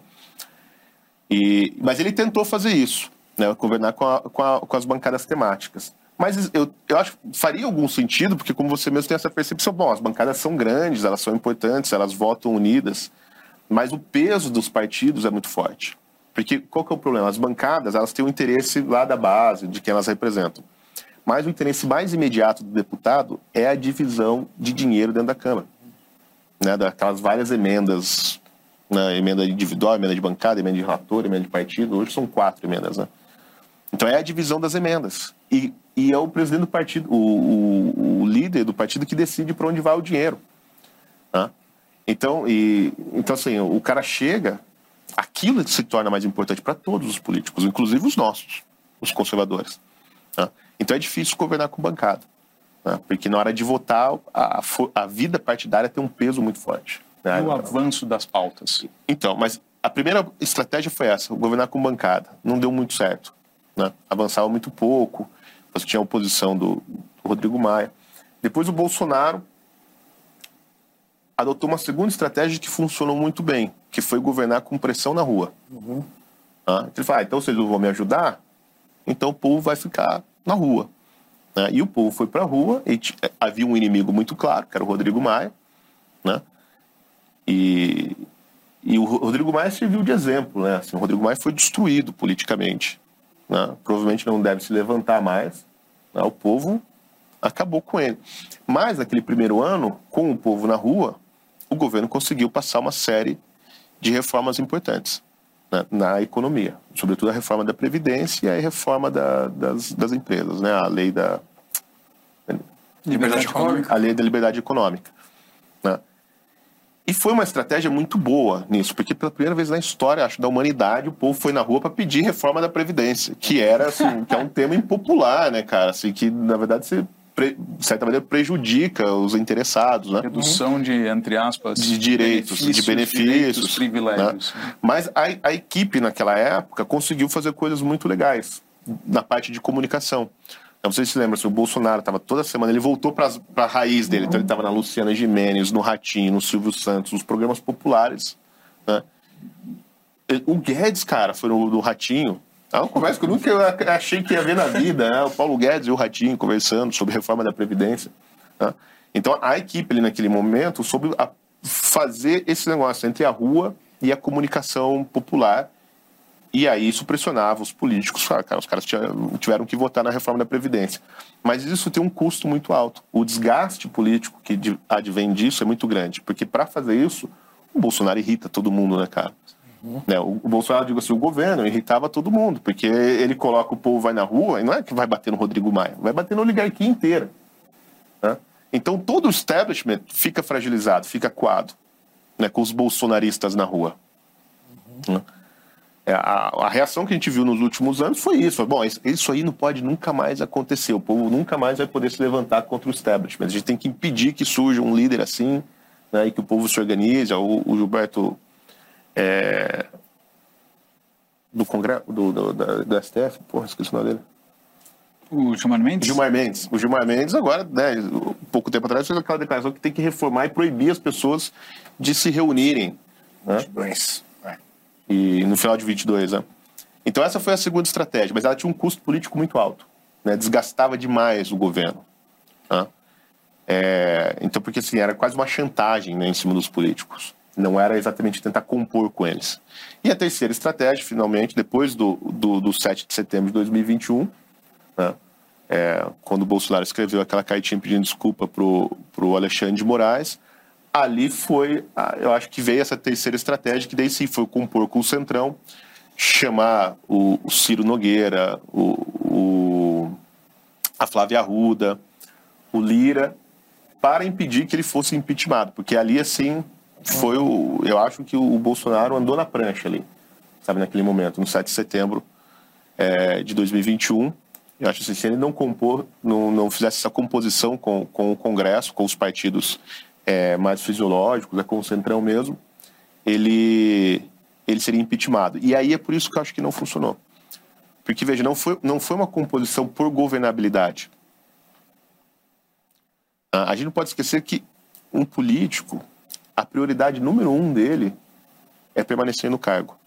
E, mas ele tentou fazer isso, né? Governar com, a, com, a, com as bancadas temáticas. Mas eu, eu acho que faria algum sentido, porque como você mesmo tem essa percepção, bom, as bancadas são grandes, elas são importantes, elas votam unidas. Mas o peso dos partidos é muito forte. Porque qual que é o problema? As bancadas, elas têm o interesse lá da base, de quem elas representam. Mas o interesse mais imediato do deputado é a divisão de dinheiro dentro da Câmara. Né? Daquelas várias emendas, né? emenda individual, emenda de bancada, emenda de relator, emenda de partido. Hoje são quatro emendas, né? Então é a divisão das emendas. E, e é o presidente do partido, o, o, o líder do partido que decide para onde vai o dinheiro. Né? Então, e, então assim, o cara chega, aquilo se torna mais importante para todos os políticos, inclusive os nossos, os conservadores. Né? Então é difícil governar com bancada, né? porque na hora de votar, a, a vida partidária tem um peso muito forte. Né? O avanço das pautas. Então, mas a primeira estratégia foi essa, governar com bancada. Não deu muito certo. Né? Avançava muito pouco, tinha a oposição do, do Rodrigo Maia. Depois o Bolsonaro adotou uma segunda estratégia que funcionou muito bem, que foi governar com pressão na rua. Uhum. Ah, ele fala, ah, então vocês não vão me ajudar? Então o povo vai ficar na rua. Né? E o povo foi para a rua, e eh, havia um inimigo muito claro, que era o Rodrigo Maia, né? E, e o Rodrigo Maia serviu de exemplo, né? Assim, o Rodrigo Maia foi destruído politicamente. Né? Provavelmente não deve se levantar mais. Né? O povo acabou com ele. Mas naquele primeiro ano, com o povo na rua, o governo conseguiu passar uma série de reformas importantes né, na economia, sobretudo a reforma da Previdência e a reforma da, das, das empresas, né, a lei da liberdade econômica. A lei da liberdade econômica. Né? E foi uma estratégia muito boa nisso, porque pela primeira vez na história, acho, da humanidade, o povo foi na rua para pedir reforma da Previdência, que era, assim, que é um tema impopular, né, cara? Assim, que, na verdade, você de certa maneira, prejudica os interessados. Né? Redução de, entre aspas, de direitos, benefícios, de benefícios, privilégios. Né? Mas a, a equipe, naquela época, conseguiu fazer coisas muito legais na parte de comunicação. Não sei se se lembra, o Bolsonaro estava toda semana, ele voltou para a raiz dele. Então ele estava na Luciana Gimenez, no Ratinho, no Silvio Santos, nos programas populares. Né? O Guedes, cara, foi no, no Ratinho, É uma conversa que eu nunca achei que ia ver na vida, né? O Paulo Guedes e o Ratinho conversando sobre reforma da Previdência. Né? Então, a equipe ali naquele momento soube fazer esse negócio entre a rua e a comunicação popular. E aí isso pressionava os políticos. Ah, cara, os caras tiveram que votar na reforma da Previdência. Mas isso tem um custo muito alto. O desgaste político que advém disso é muito grande. Porque para fazer isso, o Bolsonaro irrita todo mundo, né, cara? Né, o, o Bolsonaro, digo assim, o governo irritava todo mundo, porque ele coloca o povo vai na rua, e não é que vai bater no Rodrigo Maia, vai bater na oligarquia inteira. né? Então todo o establishment fica fragilizado, fica coado, né, com os bolsonaristas na rua. Né? É, a, a reação que a gente viu nos últimos anos foi isso. Foi, Bom, isso, isso aí não pode nunca mais acontecer. O povo nunca mais vai poder se levantar contra o establishment. A gente tem que impedir que surja um líder assim, né, e que o povo se organize. O, o Gilberto é, do Congresso, do, do, da, do STF, porra, esqueci o nome dele. O Gilmar Mendes? Gilmar Mendes. O Gilmar Mendes agora, né, pouco tempo atrás, fez aquela declaração que tem que reformar e proibir as pessoas de se reunirem. Né? E no final de 22, né? Então essa foi a segunda estratégia, mas ela tinha um custo político muito alto, né? Desgastava demais o governo. né? É, então porque assim era quase uma chantagem né, em cima dos políticos. Não era exatamente tentar compor com eles. E a terceira estratégia, finalmente, depois do, do, do 7 de setembro de 2021, né? É, quando o Bolsonaro escreveu aquela cartinha pedindo desculpa pro, pro Alexandre de Moraes, ali foi, a- eu acho que veio essa terceira estratégia, que daí sim foi compor com o Centrão, chamar o, o Ciro Nogueira, o, o- a Flávia Arruda, o Lira, para impedir que ele fosse impeachmentado, porque ali assim foi o, eu acho que o Bolsonaro andou na prancha ali, sabe, naquele momento, no 7 de setembro é, de 2021. Eu acho que se ele não compor, não, não fizesse essa composição com, com o Congresso, com os partidos é, mais fisiológicos, é, com o Centrão mesmo, ele, ele seria impeachmentado. E aí é por isso que eu acho que não funcionou. Porque, veja, não foi, não foi uma composição por governabilidade. Ah, A gente não pode esquecer que um político, a prioridade número um dele é permanecer no cargo.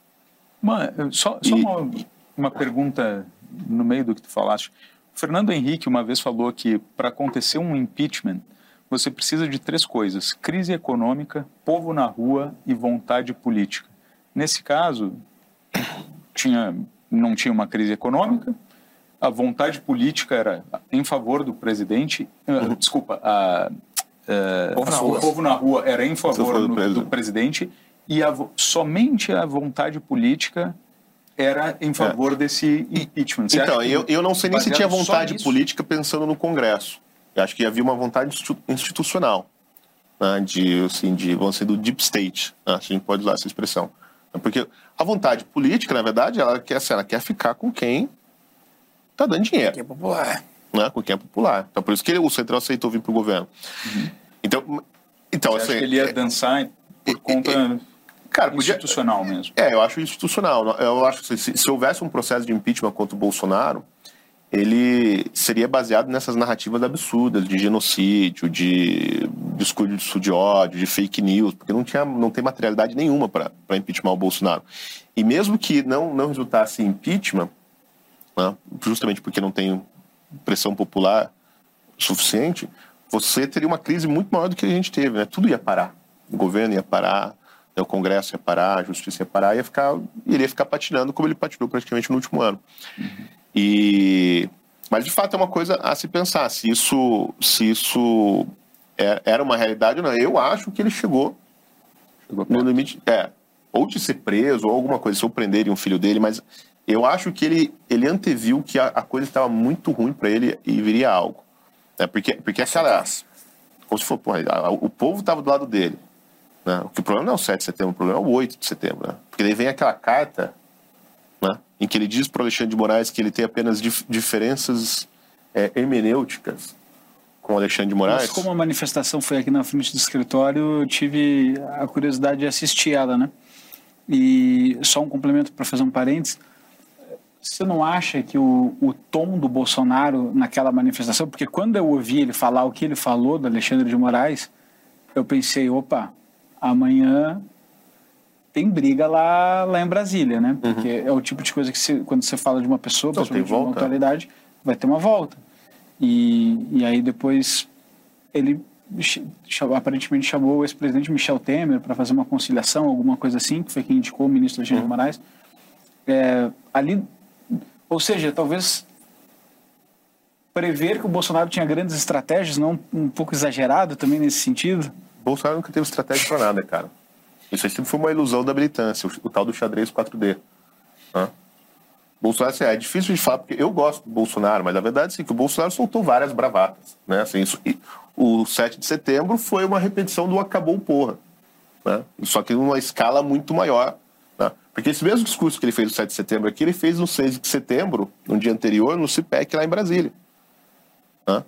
Uma, só só E- uma, uma pergunta no meio do que tu falaste. O Fernando Henrique uma vez falou que para acontecer um impeachment, você precisa de três coisas: crise econômica, povo na rua e vontade política. Nesse caso, tinha, não tinha uma crise econômica, a vontade política era em favor do presidente, ah, desculpa, a, eh, Povo na o povo na rua era em favor do no- do presidente. e a somente a vontade política era em favor desse impeachment. Você Então, eu, eu não sei nem se tinha vontade política pensando no Congresso. Eu acho que havia uma vontade institu- institucional, né, de, assim, de, vamos dizer, do deep state, né, se a gente pode usar essa expressão. Porque a vontade política, na verdade, ela quer, assim, ela quer ficar com quem está dando dinheiro Que é popular. né, com quem é popular. Então, por isso que ele- o Centrão aceitou vir para o governo. Então, então Você acha assim, que ele ia é- dançar por conta cara, podia, institucional mesmo? é, eu acho institucional. Eu acho que se, se houvesse um processo de impeachment contra o Bolsonaro, ele seria baseado nessas narrativas absurdas de genocídio, de discurso de ódio, de fake news, porque não, tinha, não tem materialidade nenhuma para impeachment o Bolsonaro. E mesmo que não, não resultasse impeachment, né, justamente porque não tem pressão popular suficiente, você teria uma crise muito maior do que a gente teve. Né? Tudo ia parar. O governo ia parar, né, o Congresso ia parar, a Justiça ia parar, ia ficar, ele ia ficar patinando como ele patinou praticamente no último ano. E mas de fato é uma coisa a se pensar se isso se isso é- era uma realidade ou não. Eu acho que ele chegou no limite, é, ou de ser preso ou alguma coisa, se eu prenderem um filho dele, mas eu acho que ele ele anteviu que a, a coisa estava muito ruim para ele e viria algo. É porque porque aquela como se for, porra, o povo estava do lado dele. Né? O que o problema não é o 7 de setembro, o problema é o 8 de setembro. Né? Porque daí vem aquela carta em que ele diz para Alexandre de Moraes que ele tem apenas dif- diferenças é, hermenêuticas com Alexandre de Moraes. Mas como a manifestação foi aqui na frente do escritório, eu tive a curiosidade de assistir ela, né? E só um complemento para fazer um parênteses. Você não acha que o, o tom do Bolsonaro naquela manifestação, porque quando eu ouvi ele falar o que ele falou do Alexandre de Moraes, eu pensei, opa, amanhã tem briga lá, lá em Brasília, né? Porque é o tipo de coisa que você, quando você fala de uma pessoa, Não, principalmente tem de uma volta. autoridade, vai ter uma volta. E, e aí depois ele aparentemente chamou o ex-presidente Michel Temer para fazer uma conciliação, alguma coisa assim, que foi quem indicou o ministro Alexandre de Moraes. É, ali, ou seja, talvez prever que o Bolsonaro tinha grandes estratégias, não um pouco exagerado também nesse sentido. Bolsonaro nunca teve estratégia pra nada, cara. Isso aí sempre foi uma ilusão da militância, o, o tal do xadrez 4D. Hã? Bolsonaro, assim, é difícil de falar, porque eu gosto do Bolsonaro, mas a verdade é que o Bolsonaro soltou várias bravatas. Né? Assim, isso, o 7 de setembro foi uma repetição do acabou porra. Né? Só que numa escala muito maior. Né? Porque esse mesmo discurso que ele fez no 7 de setembro aqui, ele fez no 6 de setembro, no dia anterior, no CIPEC lá em Brasília. Né?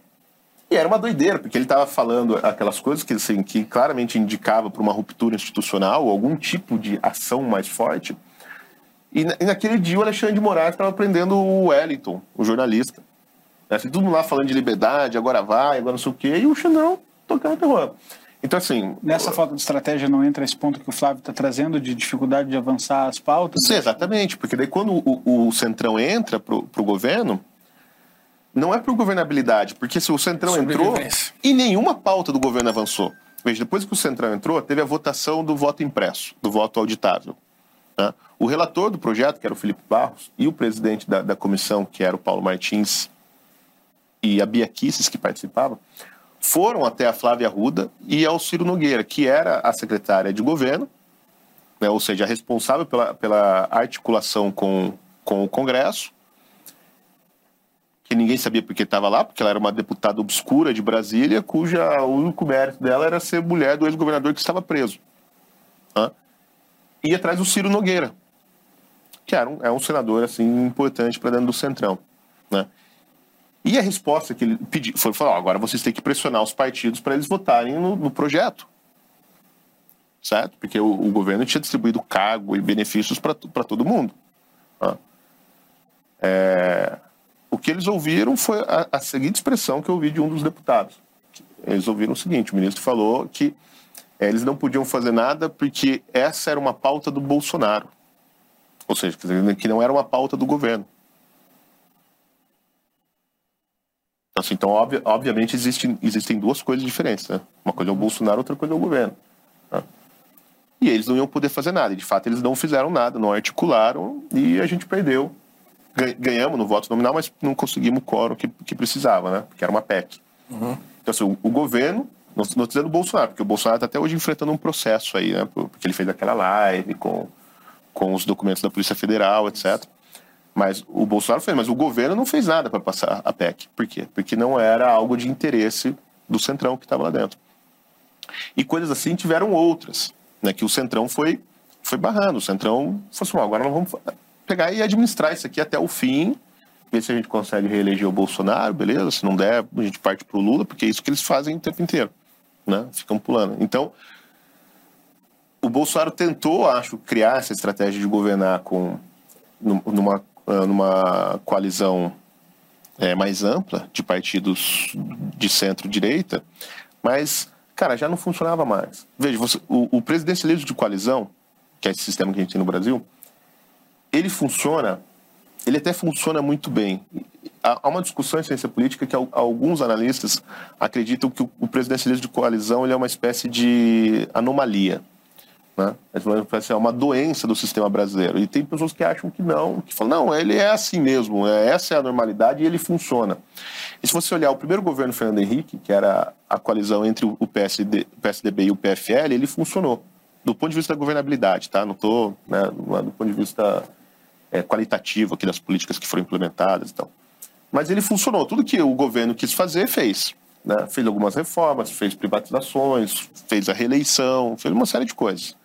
E era uma doideira, porque ele estava falando aquelas coisas que, assim, que claramente indicava para uma ruptura institucional, algum tipo de ação mais forte. E, na- naquele dia o Alexandre de Moraes estava prendendo o Wellington, o jornalista. Né? Assim, todo mundo lá falando de liberdade, agora vai, agora não sei o quê, e o Xandão tocando terror. Então, assim. Nessa falta de estratégia não entra esse ponto que o Flávio está trazendo de dificuldade de avançar as pautas? Sim, exatamente, porque daí quando o, o Centrão entra pro, pro governo, não é por governabilidade, porque se o Centrão entrou e nenhuma pauta do governo avançou. Veja, depois que o Centrão entrou, teve a votação do voto impresso, do voto auditável. né? O relator do projeto, que era o Felipe Barros, e o presidente da, da comissão, que era o Paulo Martins, e a Bia Kisses, que participava, foram até a Flávia Arruda e ao Ciro Nogueira, que era a secretária de governo, né, ou seja, responsável pela, pela articulação com, com o Congresso, que ninguém sabia porque estava lá, porque ela era uma deputada obscura de Brasília, cuja o único mérito dela era ser mulher do ex-governador que estava preso. Hã? E atrás do Ciro Nogueira, que era um, é um senador assim importante para dentro do Centrão. Né? E a resposta que ele pediu foi falar: agora vocês têm que pressionar os partidos para eles votarem no, no projeto. Certo? Porque o, o governo tinha distribuído cargo e benefícios para todo mundo. Tá? É, o que eles ouviram foi a, a seguinte expressão que eu ouvi de um dos deputados. Eles ouviram o seguinte: o ministro falou que é, eles não podiam fazer nada porque essa era uma pauta do Bolsonaro. Ou seja, que não era uma pauta do governo. Então, assim, então obvi- obviamente, existem, existem duas coisas diferentes. Né? Uma coisa é o Bolsonaro, outra coisa é o governo. né? E eles não iam poder fazer nada. De fato, eles não fizeram nada, não articularam e a gente perdeu. Gan- Ganhamos no voto nominal, mas não conseguimos o quórum que, que precisava, né? Porque era uma PEC. Então, assim, o, o governo, não estou dizendo o Bolsonaro, porque o Bolsonaro está até hoje enfrentando um processo aí, né? por- Porque ele fez aquela live com, com os documentos da Polícia Federal, etc. Mas o Bolsonaro fez, mas o governo não fez nada para passar a PEC. Por quê? Porque não era algo de interesse do Centrão que estava lá dentro. E coisas assim tiveram outras, né? Que o Centrão foi, foi barrando. O Centrão falou assim, "Bom, agora nós vamos pegar e administrar isso aqui até o fim, ver se a gente consegue reeleger o Bolsonaro, beleza? Se não der, a gente parte pro Lula, porque é isso que eles fazem o tempo inteiro, né? Ficam pulando. Então, o Bolsonaro tentou, acho, criar essa estratégia de governar com num- numa, ah, numa coalizão é, mais ampla de partidos de centro-direita, mas, cara, já não funcionava mais. Veja, você- o, o presidencialismo de coalizão, que é esse sistema que a gente tem no Brasil, ele funciona, ele até funciona muito bem. Há uma discussão em ciência política que al- alguns analistas acreditam que o, presidencialismo de coalizão ele é uma espécie de anomalia. Né? Que É uma doença do sistema brasileiro. E tem pessoas que acham que não, que falam, não, ele é assim mesmo, é, essa é a normalidade e ele funciona. E se você olhar o primeiro governo Fernando Henrique, que era a coalizão entre o PSD, PSDB e o PFL, ele funcionou. Do ponto de vista da governabilidade, tá? Não estou, né, é do ponto de vista é, qualitativo aqui das políticas que foram implementadas e tal. Mas ele funcionou. Tudo que o governo quis fazer, fez. Né? Fez algumas reformas, fez privatizações, fez a reeleição, fez uma série de coisas.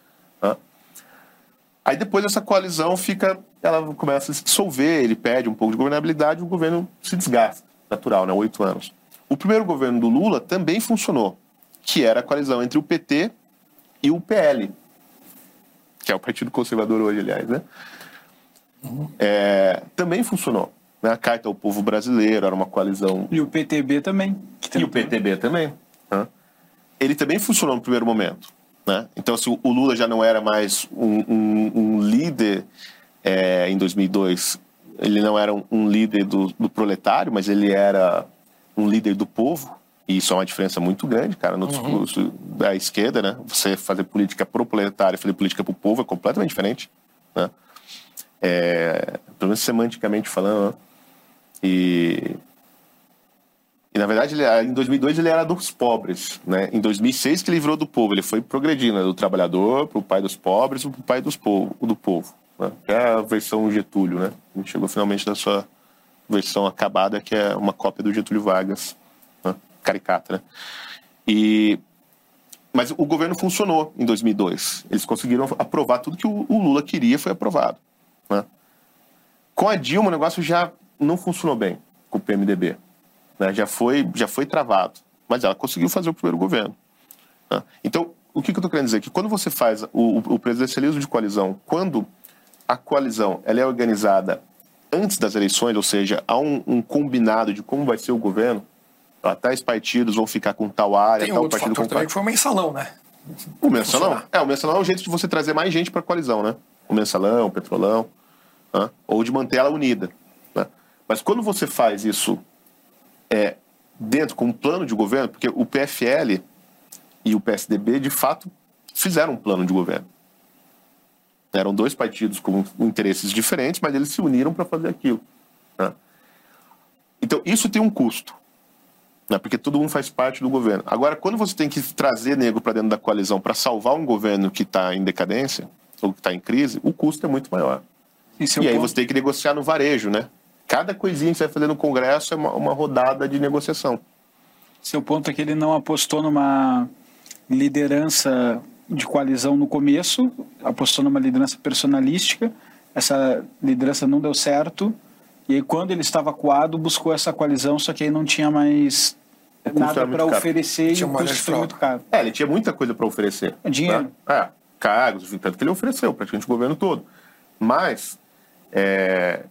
né? Aí depois essa coalizão fica, ela começa a se dissolver, ele perde um pouco de governabilidade, o governo se desgasta, natural, né? Oito anos. O primeiro governo do Lula também funcionou, que era a coalizão entre o PT e o PL, que é o Partido Conservador hoje, aliás, né? É, também funcionou. Né? A Carta ao Povo Brasileiro era uma coalizão E o PTB também. e o. PTB também. né? Ele também funcionou no primeiro momento. Né? Então, assim, o Lula já não era mais um, um, um líder é, em 2002. Ele não era um, um líder do, do, proletário, mas ele era um líder do povo. E isso é uma diferença muito grande, cara, no uhum. discurso da esquerda, né? Você fazer política pro proletário, fazer política pro povo é completamente diferente, né? É, pelo menos semanticamente falando. Né? E e, na verdade, ele, em 2002 ele era dos pobres, né? Em 2006 que ele virou do povo, ele foi progredindo, né? do trabalhador para o pai dos pobres, para o pai dos povo, do povo. Né? É a versão Getúlio, né? A gente chegou finalmente da sua versão acabada, que é uma cópia do Getúlio Vargas, né? caricata, né? E mas o governo funcionou em 2002. Eles conseguiram aprovar tudo que o, Lula queria, foi aprovado. Né? Com a Dilma, o negócio já não funcionou bem com o PMDB né? já, foi, já foi travado. Mas ela conseguiu fazer o primeiro governo. Né? Então, o que, que eu estou querendo dizer? Que quando você faz o, o presidencialismo de coalizão, quando a coalizão ela é organizada antes das eleições, ou seja, há um, um combinado de como vai ser o governo, tais partidos vão ficar com tal área, Tem tal outro partido fator com também que foi o mensalão, né? O mensalão? É, o mensalão é o jeito de você trazer mais gente para a coalizão, né? O mensalão, o petrolão, né? ou de manter ela unida. Né? Mas quando você faz isso é, dentro com um plano de governo, porque o PFL e o PSDB, de fato, fizeram um plano de governo. Eram dois partidos com interesses diferentes, mas eles se uniram para fazer aquilo. Né? Então, isso tem um custo, né? porque todo mundo faz parte do governo. Agora, quando você tem que trazer negro para dentro da coalizão para salvar um governo que está em decadência, ou que está em crise, o custo é muito maior. É e aí ponto. você tem que negociar no varejo, né? Cada coisinha que você vai fazer no Congresso é uma, uma rodada de negociação. Seu ponto é que ele não apostou numa liderança de coalizão no começo, apostou numa liderança personalística, essa liderança não deu certo, e aí quando ele estava coado, buscou essa coalizão, só que aí não tinha mais nada para oferecer tinha e o custo foi muito caro. É, ele tinha muita coisa para oferecer. É dinheiro. Né? É, cargos, tanto que ele ofereceu, praticamente o governo todo. Mas, é,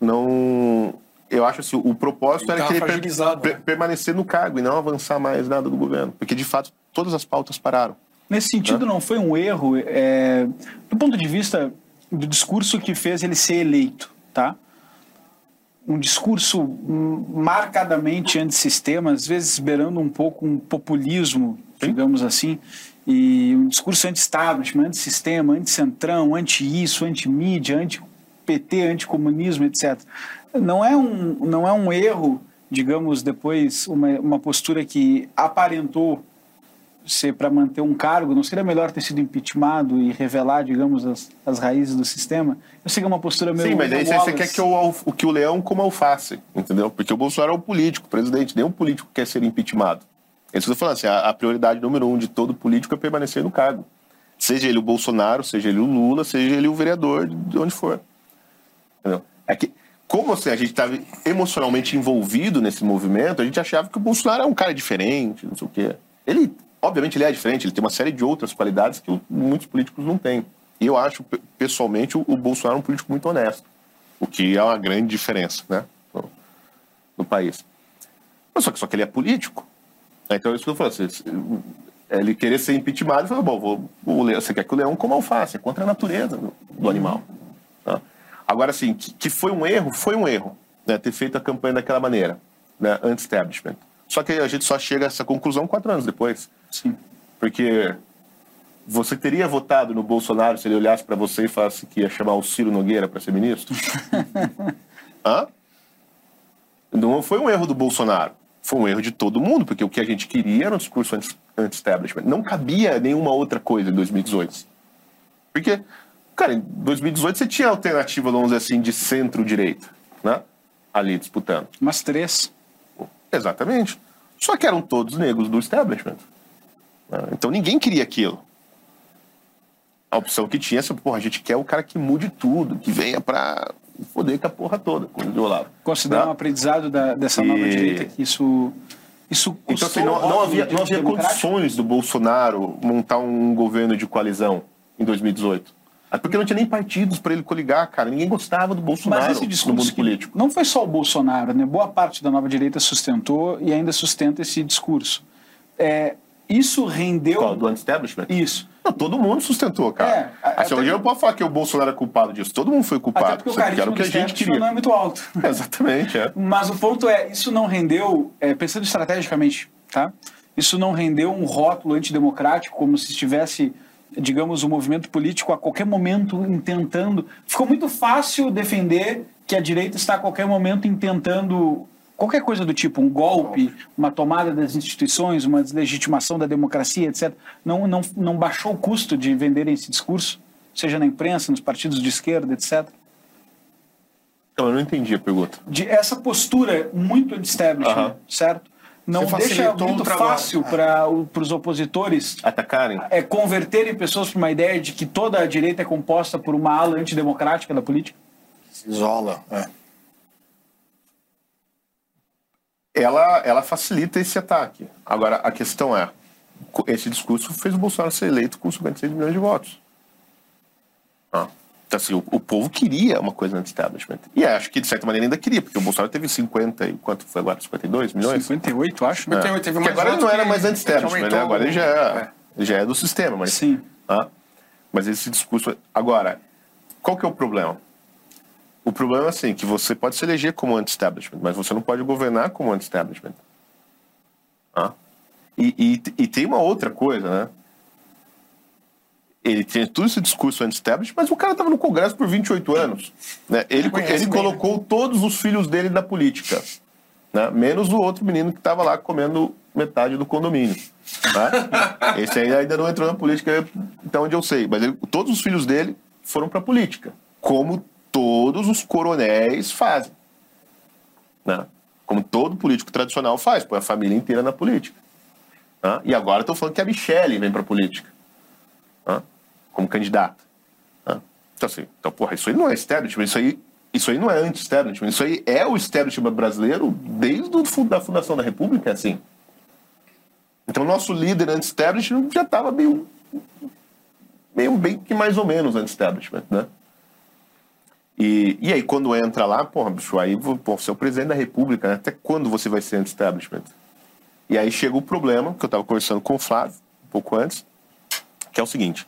não. Eu acho assim, o propósito ele era que ele per, per, né? permanecer no cargo e não avançar mais nada do governo. Porque, de fato, todas as pautas pararam. Nesse sentido, né? não foi um erro, é, do ponto de vista do discurso que fez ele ser eleito, tá? Um discurso marcadamente antissistema, às vezes beirando um pouco um populismo, digamos assim, e um discurso anti-establishment, anti-sistema, anti-centrão, anti-isso, anti-mídia, anti PT, anticomunismo, etc. Não é um, não é um erro, digamos, depois, uma, uma postura que aparentou ser para manter um cargo, não seria melhor ter sido impeachmentado e revelar, digamos, as, as raízes do sistema? Eu sei que é uma postura meio... Sim, mas aí você quer que o, o, que o leão coma alface, entendeu? Porque o Bolsonaro é um político, presidente, nenhum político quer ser impeachmentado. É isso que eu falando, assim, a, a prioridade número um de todo político é permanecer no cargo. Seja ele o Bolsonaro, seja ele o Lula, seja ele o vereador, de onde for. Entendeu? É que, como assim, a gente estava emocionalmente envolvido nesse movimento, a gente achava que o Bolsonaro é um cara diferente, não sei o quê. Ele, obviamente, ele é diferente, ele tem uma série de outras qualidades que muitos políticos não têm. E eu acho, pessoalmente, o, Bolsonaro é um político muito honesto, o que é uma grande diferença né, no, no país. Mas só que, só que ele é político. Então, é isso que eu falo. Assim, ele querer ser impeachment, e falou, bom, vou, o leão, você quer que o leão coma alface, é contra a natureza do, do animal. Tá? Agora, assim, que, que foi um erro, foi um erro, né, ter feito a campanha daquela maneira, né, anti-establishment. Só que a gente só chega a essa conclusão quatro anos depois. Sim. Porque você teria votado no Bolsonaro se ele olhasse para você e falasse que ia chamar o Ciro Nogueira para ser ministro? Hã? Não foi um erro do Bolsonaro. Foi um erro de todo mundo, porque o que a gente queria era um discurso anti-establishment. Não cabia nenhuma outra coisa em 2018. Porque Cara, em 2018 você tinha alternativa, vamos dizer assim, de centro-direita, né? Ali disputando. Umas três. Exatamente. Só que eram todos negros do establishment. Né? Então ninguém queria aquilo. A opção que tinha é, porra, a gente quer o cara que mude tudo, que venha pra poder com a porra toda, como o Olavo. Considera né? um aprendizado da, dessa e... nova direita que isso. Isso então, assim, não, não havia, não havia condições do Bolsonaro montar um governo de coalizão em 2018. É porque não tinha nem partidos para ele coligar, cara. Ninguém gostava do Bolsonaro Mas esse discurso no mundo político. Não foi só o Bolsonaro, né? Boa parte da nova direita sustentou e ainda sustenta esse discurso. É, isso rendeu. Qual? Do anti-establishment? Isso. Não, todo mundo sustentou, cara. É, assim, hoje eu não posso falar que o Bolsonaro é culpado disso. Todo mundo foi culpado. Até porque o carisma que a gente queria. não é muito alto. Exatamente, é. Mas o ponto é, isso não rendeu, é, pensando estrategicamente, tá? Isso não rendeu um rótulo antidemocrático, como se estivesse, digamos, o um movimento político a qualquer momento intentando. Ficou muito fácil defender que a direita está a qualquer momento intentando qualquer coisa do tipo, um golpe, uma tomada das instituições, uma deslegitimação da democracia, etc. Não, não, não baixou o custo de venderem esse discurso, seja na imprensa, nos partidos de esquerda, etc. Então, eu não entendi a pergunta. De essa postura muito anti-establishment, Aham. certo? Não deixa muito fácil para os opositores Atacarem? é, converterem pessoas para uma ideia de que toda a direita é composta por uma ala antidemocrática da política? Se isola. É. ela, ela facilita esse ataque. Agora, a questão é, esse discurso fez o Bolsonaro ser eleito com 56 milhões de votos. Ah, Então, assim, o, o povo queria uma coisa anti-establishment. E acho que, de certa maneira, ainda queria, porque o Bolsonaro teve 50 e quanto foi agora? 52 milhões? 58, acho. né? É. Teve- mais agora ele não era mais anti-establishment, né? Agora ele já é, é. ele já é do sistema. Mas, Sim. ah, mas esse discurso... Agora, qual que é o problema? O problema é assim, que você pode se eleger como anti-establishment, mas você não pode governar como anti-establishment. Ah. E, e, e tem uma outra coisa, né? Ele tinha todo esse discurso anti-establishment, mas o cara estava no Congresso por 28 anos. Né? Ele, Conhece ele colocou todos os filhos dele na política. Né? Menos o outro menino que estava lá comendo metade do condomínio. Tá? Esse aí ainda não entrou na política, até onde eu sei. Mas ele- todos os filhos dele foram para a política. Como todos os coronéis fazem. Né? Como todo político tradicional faz, põe a família inteira na política. Né? E agora estou falando que a Michelle vem para a política. Né? Como candidata. Né? Então, assim, então, porra, isso aí não é establishment, isso aí, isso aí não é anti-establishment, isso aí é o establishment brasileiro desde da fundação da República, é assim. Então, nosso líder anti-establishment já estava meio, meio bem que mais ou menos anti-establishment, né? E, e aí, quando entra lá, porra, bicho, aí pô, você é o presidente da República, né? até quando você vai ser anti-establishment? E aí chega o problema, que eu estava conversando com o Flávio, um pouco antes, que é o seguinte,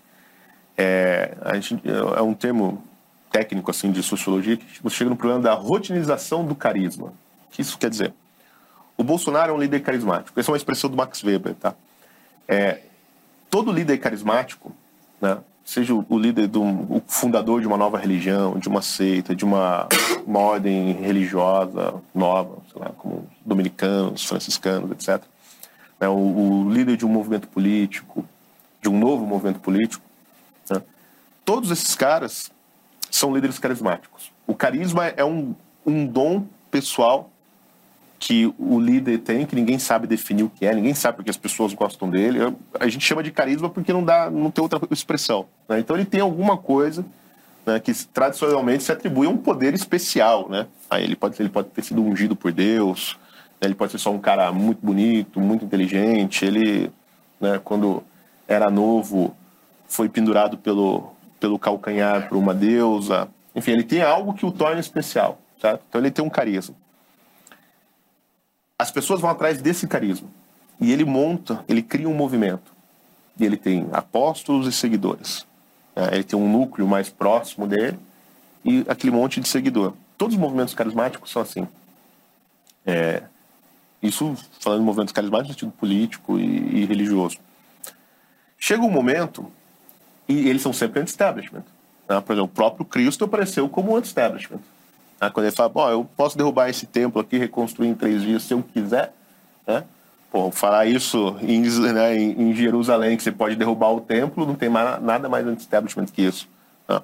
é, a gente, é um termo técnico assim de sociologia que você chega no problema da rotinização do carisma. O que isso quer dizer? O Bolsonaro é um líder carismático. Essa é uma expressão do Max Weber, tá? É, todo líder carismático, né, seja o, líder, do, o fundador de uma nova religião, de uma seita, de uma, uma ordem religiosa nova, sei lá, como os dominicanos, franciscanos, etc. né, o, o líder de um movimento político, de um novo movimento político, né, todos esses caras são líderes carismáticos. O carisma é um, um dom pessoal que o líder tem, que ninguém sabe definir o que é, ninguém sabe porque as pessoas gostam dele. A gente chama de carisma porque não dá, não tem outra expressão. né? Então ele tem alguma coisa né, que tradicionalmente se atribui a um poder especial, né? Aí ele pode, ele pode ter sido ungido por Deus, né? ele pode ser só um cara muito bonito, muito inteligente. Ele, né, quando era novo, foi pendurado pelo, pelo calcanhar por uma deusa. Enfim, ele tem algo que o torna especial, certo? Então ele tem um carisma as pessoas vão atrás desse carisma. E ele monta, ele cria um movimento. E ele tem apóstolos e seguidores. É, ele tem um núcleo mais próximo dele e aquele monte de seguidor. Todos os movimentos carismáticos são assim. É, isso falando de movimentos carismáticos no sentido político e, e religioso. Chega um momento, e eles são sempre anti-establishment. né? Por exemplo, o próprio Cristo apareceu como anti-establishment. Né? Quando ele fala, Bom, eu posso derrubar esse templo aqui, reconstruir em três dias se eu quiser. Né? Pô, falar isso em, né, em- Jerusalém, que você pode derrubar o templo, não tem mais, nada mais anti-establishment que isso. né?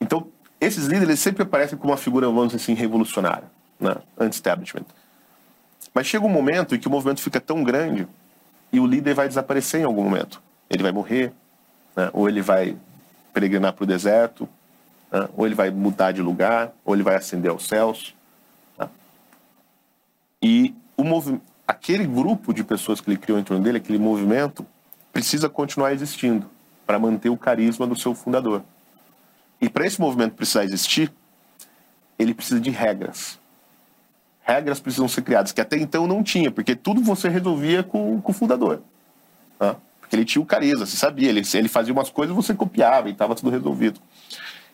Então, esses líderes sempre aparecem como uma figura, vamos dizer assim, revolucionária, né? anti-establishment. Mas chega um momento em que o movimento fica tão grande e o líder vai desaparecer em algum momento. Ele vai morrer, né? ou ele vai peregrinar para o deserto, né? ou ele vai mudar de lugar, ou ele vai ascender aos céus. né? E o aquele grupo de pessoas que ele criou em torno dele, aquele movimento, precisa continuar existindo para manter o carisma do seu fundador. E para esse movimento precisar existir, ele precisa de regras. regras precisam ser criadas, que até então não tinha, porque tudo você resolvia com, com o fundador. Tá? Porque ele tinha o carisma, você sabia, ele, ele fazia umas coisas você copiava e estava tudo resolvido.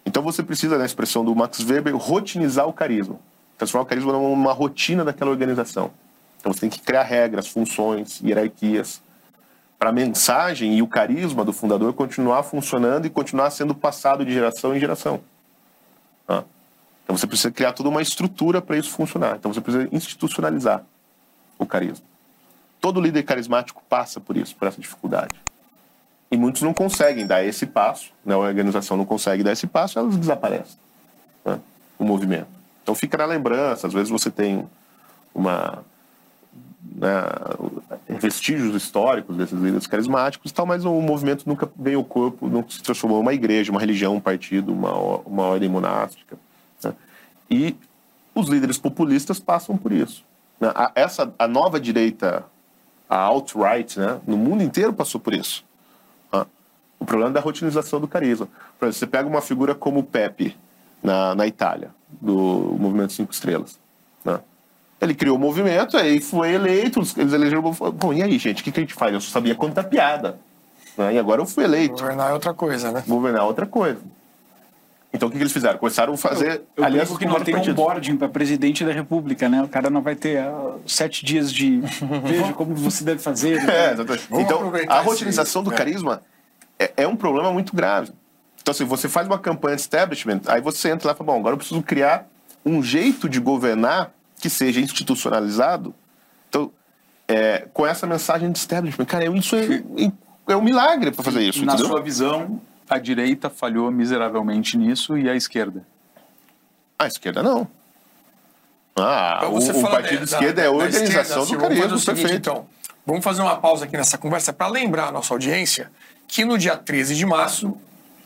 Então você precisa, na expressão do Max Weber, rotinizar o carisma. Transformar o carisma numa rotina daquela organização. Então você tem que criar regras, funções, hierarquias, para a mensagem e o carisma do fundador continuar funcionando e continuar sendo passado de geração em geração. Tá? Então você precisa criar toda uma estrutura para isso funcionar. Então você precisa institucionalizar o carisma. Todo líder carismático passa por isso, por essa dificuldade. E muitos não conseguem dar esse passo, né? a organização não consegue dar esse passo, elas desaparecem, né? o movimento. Então fica na lembrança, às vezes você tem uma né, vestígios históricos desses líderes carismáticos e tal, mas o movimento nunca veio ao corpo, nunca se transformou em uma igreja, uma religião, um partido, uma, uma ordem monástica. Né? E os líderes populistas passam por isso. Né? A, essa, a nova direita, a alt-right, né, no mundo inteiro passou por isso. O problema é da rotinização do carisma. Por exemplo, você pega uma figura como o Pepe, na, na Itália, do Movimento Cinco Estrelas. Né? Ele criou o movimento, aí foi eleito, eles elegeram. Bom, e aí, gente, o que, que a gente faz? Eu só sabia contar piada. Né? E agora eu fui eleito. Governar é outra coisa, né? Governar é outra coisa. Então o que, que eles fizeram? Começaram a fazer. Eu, eu aliás, que não tem um boarding para presidente da República, né? O cara não vai ter uh, sete dias de veja como você deve fazer. Né? É, então, a rotinização do é. carisma é, é um problema muito grave. Então, assim, você faz uma campanha de establishment, aí você entra lá e fala, bom, agora eu preciso criar um jeito de governar que seja institucionalizado. Então, é, com essa mensagem de establishment, cara, isso é, é um milagre para fazer isso. Na entendeu? sua visão, a direita falhou miseravelmente nisso e a esquerda? A esquerda não. Ah, o, o, partido de esquerda é a organização esquerda, do carisma, perfeito. Então, vamos fazer uma pausa aqui nessa conversa para lembrar a nossa audiência que no dia 13 de março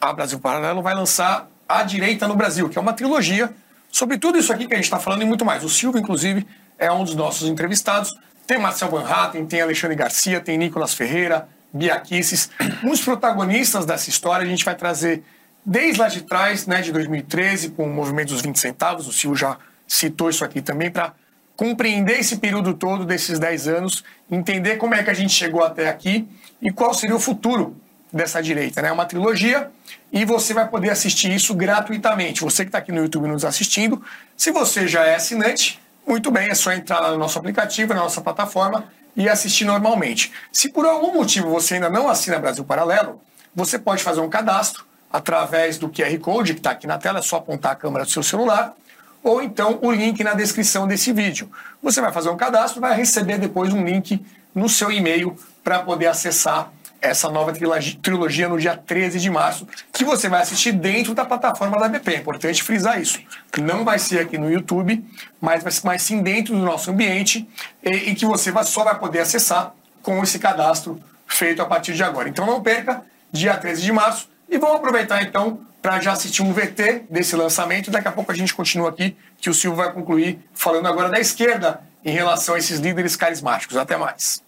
a Brasil Paralelo vai lançar A Direita no Brasil, que é uma trilogia sobre tudo isso aqui que a gente está falando e muito mais. O Silvio, inclusive, é um dos nossos entrevistados. Tem Marcel Van Hatten, tem Alexandre Garcia, tem Nicolas Ferreira, Bia Kisses. Muitos protagonistas dessa história a gente vai trazer desde lá de trás, né, de 2013, com o movimento dos 20 centavos. O Silvio já citou isso aqui também para compreender esse período todo desses 10 anos, entender como é que a gente chegou até aqui e qual seria o futuro dessa direita. Né? É uma trilogia e você vai poder assistir isso gratuitamente. Você que está aqui no YouTube nos assistindo, se você já é assinante, muito bem, é só entrar no nosso aplicativo, na nossa plataforma e assistir normalmente. Se por algum motivo você ainda não assina Brasil Paralelo, você pode fazer um cadastro através do QR Code que está aqui na tela, é só apontar a câmera do seu celular, ou então o link na descrição desse vídeo. Você vai fazer um cadastro, vai receber depois um link no seu e-mail para poder acessar essa nova trilogia no dia 13 de março, que você vai assistir dentro da plataforma da BP. É importante frisar isso. Não vai ser aqui no YouTube, mas mais sim dentro do nosso ambiente e, e que você vai, só vai poder acessar com esse cadastro feito a partir de agora. Então não perca, dia 13 de março, e vamos aproveitar então para já assistir um VT desse lançamento. Daqui a pouco a gente continua aqui, que o Silvio vai concluir falando agora da esquerda em relação a esses líderes carismáticos. Até mais.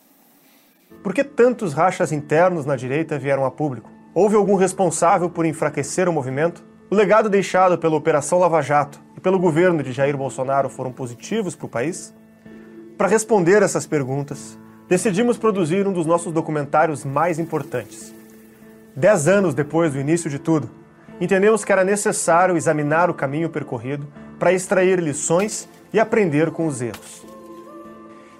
Por que tantos rachas internos na direita vieram a público? Houve algum responsável por enfraquecer o movimento? O legado deixado pela Operação Lava Jato e pelo governo de Jair Bolsonaro foram positivos para o país? Para responder essas perguntas, decidimos produzir um dos nossos documentários mais importantes. Dez anos depois do início de tudo, entendemos que era necessário examinar o caminho percorrido para extrair lições e aprender com os erros.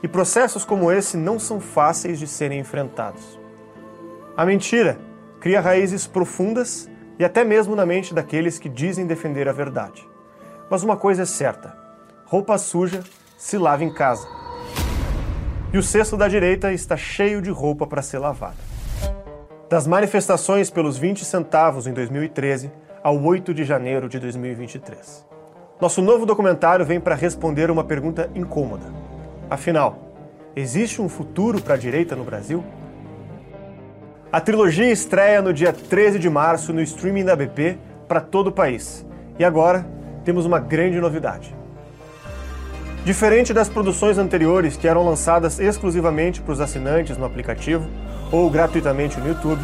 E processos como esse não são fáceis de serem enfrentados. A mentira cria raízes profundas e até mesmo na mente daqueles que dizem defender a verdade. Mas uma coisa é certa: roupa suja se lava em casa. E o cesto da direita está cheio de roupa para ser lavada. Das manifestações pelos 20 centavos em 2013 ao 8 de janeiro de 2023. Nosso novo documentário vem para responder uma pergunta incômoda Afinal, existe um futuro para a direita no Brasil? A trilogia estreia no dia 13 de março no streaming da BP para todo o país. E agora temos uma grande novidade. Diferente das produções anteriores que eram lançadas exclusivamente para os assinantes no aplicativo ou gratuitamente no YouTube,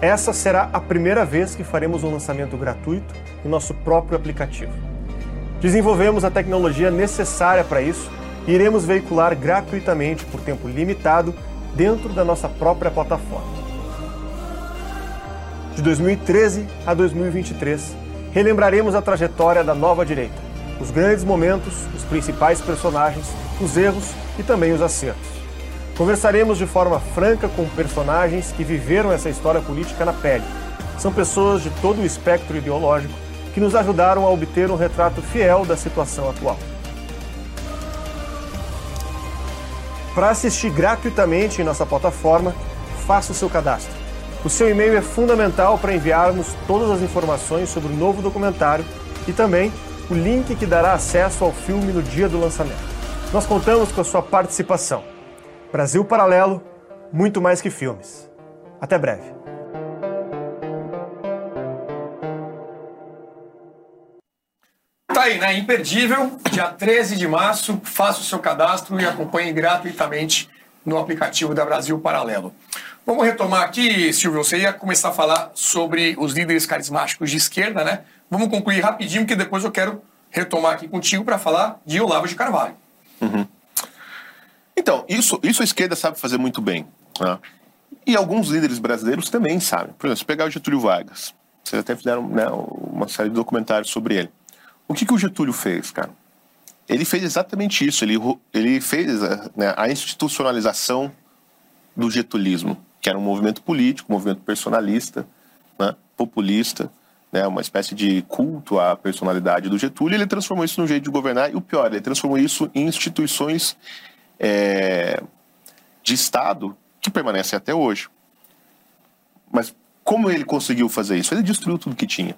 essa será a primeira vez que faremos um lançamento gratuito em nosso próprio aplicativo. Desenvolvemos a tecnologia necessária para isso iremos veicular gratuitamente por tempo limitado dentro da nossa própria plataforma. De 2013 a 2023, relembraremos a trajetória da nova direita, os grandes momentos, os principais personagens, os erros e também os acertos. Conversaremos de forma franca com personagens que viveram essa história política na pele. São pessoas de todo o espectro ideológico que nos ajudaram a obter um retrato fiel da situação atual. Para assistir gratuitamente em nossa plataforma, faça o seu cadastro. O seu e-mail é fundamental para enviarmos todas as informações sobre o novo documentário e também o link que dará acesso ao filme no dia do lançamento. Nós contamos com a sua participação. Brasil Paralelo, muito mais que filmes. Até breve. Tá aí, né? Imperdível. Dia 13 de março, faça o seu cadastro e acompanhe gratuitamente no aplicativo da Brasil Paralelo. Vamos retomar aqui, Silvio. Você ia começar a falar sobre os líderes carismáticos de esquerda, né? Vamos concluir rapidinho, que depois eu quero retomar aqui contigo para falar de Olavo de Carvalho. Uhum. Então, isso, isso a esquerda sabe fazer muito bem. Né? E alguns líderes brasileiros também sabem. Por exemplo, se pegar o Getúlio Vargas, vocês até fizeram né, uma série de documentários sobre ele. O que, que o Getúlio fez, cara? Ele fez exatamente isso. Ele, ele fez né, a institucionalização do getulismo, que era um movimento político, um movimento personalista, né, populista, né, uma espécie de culto à personalidade do Getúlio. Ele transformou isso num jeito de governar. E o pior, ele transformou isso em instituições é, de Estado que permanecem até hoje. Mas como ele conseguiu fazer isso? Ele destruiu tudo que tinha.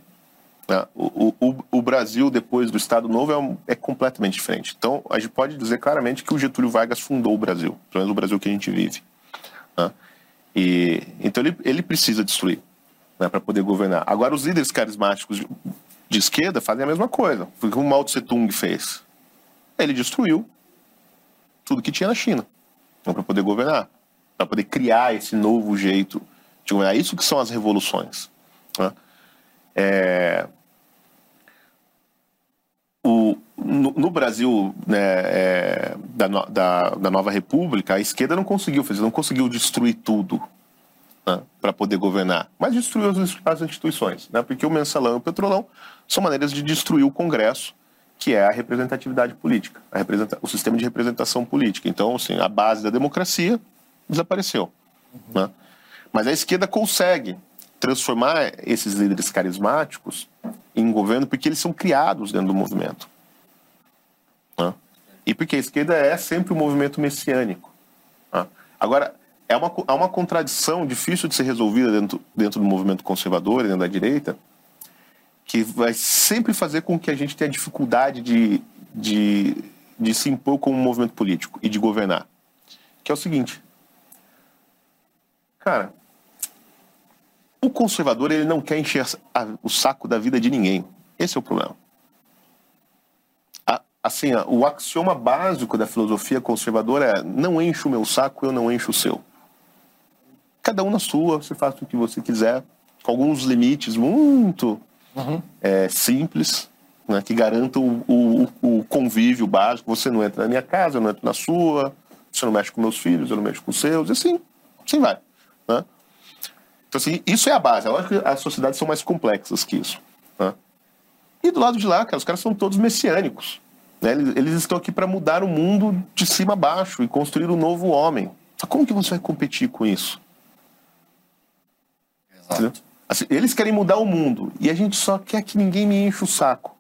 Né? O, o, o, Brasil, depois do Estado Novo, é, um, é, completamente diferente. Então, a gente pode dizer claramente que o Getúlio Vargas fundou o Brasil, pelo menos o Brasil que a gente vive. Né? E, então, ele, ele precisa destruir né, para poder governar. Agora, os líderes carismáticos de, de esquerda fazem a mesma coisa. O que o Mao Tse Tung fez? Ele destruiu tudo que tinha na China né, para poder governar, para poder criar esse novo jeito de governar. Isso que são as revoluções. Né? É, o, no, no, Brasil né, é, da, da, da, nova república, a esquerda não conseguiu fazer, não conseguiu destruir tudo né, para poder governar, mas destruiu as, as instituições, né, porque o mensalão e o petrolão são maneiras de destruir o Congresso, que é a representatividade política, a representa, o sistema de representação política. Então, assim, a base da democracia desapareceu. Uhum. Né? Mas a esquerda consegue transformar esses líderes carismáticos em governo porque eles são criados dentro do movimento. Né? E porque a esquerda é sempre um movimento messiânico. Né? Agora, é uma, há uma contradição difícil de ser resolvida dentro, dentro do movimento conservador e dentro da direita, que vai sempre fazer com que a gente tenha dificuldade de, de, de se impor como movimento político e de governar. Que é o seguinte. Cara, o conservador ele não quer encher o saco da vida de ninguém. Esse é o problema. Assim, o axioma básico da filosofia conservadora é não enche o meu saco, eu não encho o seu. Cada um na sua, você faz o que você quiser, com alguns limites muito uhum. é, simples, né, que garantam o, o, o, convívio básico. Você não entra na minha casa, eu não entro na sua, você não mexe com meus filhos, eu não mexo com os seus, e assim, assim vai. Né? Então, assim, isso é a base. É lógico que as sociedades são mais complexas que isso. Né? E do lado de lá, cara, os caras são todos messiânicos. Né? Eles, eles estão aqui para mudar o mundo de cima a baixo e construir um novo homem. Como que você vai competir com isso? Exato. Assim, eles querem mudar o mundo e a gente só quer que ninguém me enche o saco.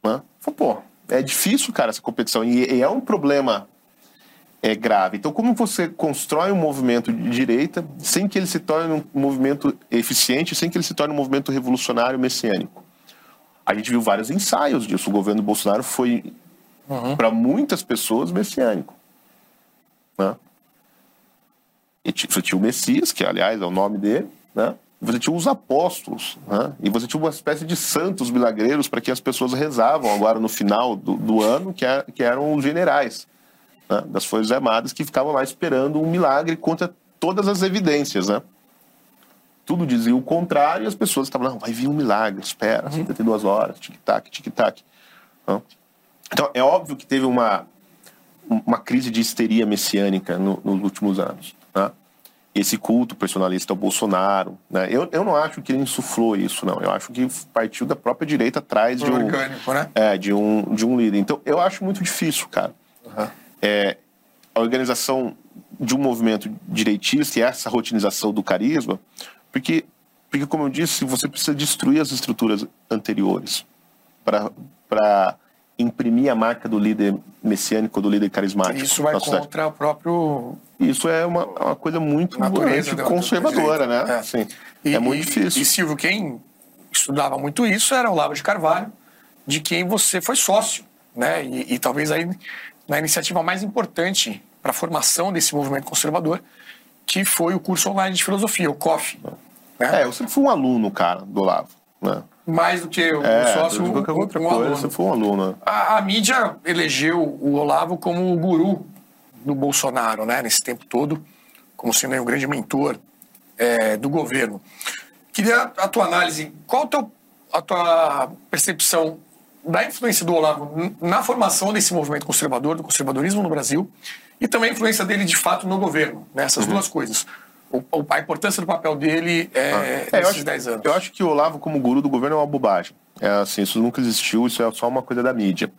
Né? Pô, é difícil, cara, essa competição. E, e é um problema é grave. Então, como você constrói um movimento de direita sem que ele se torne um movimento eficiente, sem que ele se torne um movimento revolucionário messiânico? A gente viu vários ensaios disso. O governo Bolsonaro foi, uhum. para muitas pessoas, messiânico. Né? E você tinha o Messias, que, aliás, é o nome dele, né? você tinha os apóstolos, né? e você tinha uma espécie de santos milagreiros para que as pessoas rezavam agora no final do, do ano, que, é, que eram os generais né, das Forças Armadas que ficavam lá esperando um milagre contra todas as evidências, né? Tudo dizia o contrário e as pessoas estavam, não, vai vir um milagre, espera, 72 horas, tic-tac, tic-tac. Então, é óbvio que teve uma, uma crise de histeria messiânica no, nos últimos anos. Né? Esse culto personalista ao Bolsonaro. Né? Eu, eu não acho que ele insuflou isso, não. Eu acho que partiu da própria direita atrás de um, Orgânico, né? é, de, um, de um líder. Então, eu acho muito difícil, cara. É, a organização de um movimento direitista e essa rotinização do carisma, porque, porque como eu disse, você precisa destruir as estruturas anteriores para imprimir a marca do líder messiânico, do líder carismático. Isso vai contra o próprio. Isso é uma, uma coisa muito Natureza conservadora, né? direita. Assim, E- é muito e- difícil. E Silvio, quem estudava muito isso era o Lavo de Carvalho, de quem você foi sócio, né? E, e talvez aí na iniciativa mais importante para a formação desse movimento conservador, que foi o curso online de filosofia, o COF. Né? É, eu sempre fui um aluno, cara, do Olavo. Né? Mais do que o É, sócio, de um, outra um coisa, aluno. você foi um aluno. A, a mídia elegeu o Olavo como o guru do Bolsonaro, né, nesse tempo todo, como sendo um grande mentor é, do governo. Queria a tua análise, qual a tua, a tua percepção da influência do Olavo na formação desse movimento conservador, do conservadorismo no Brasil, e também a influência dele de fato no governo, né, essas duas coisas. O, a importância do papel dele é, É, eu, nesses acho, 10 anos. eu acho que o Olavo como guru do governo é uma bobagem. É assim, isso nunca existiu, isso é só uma coisa da mídia.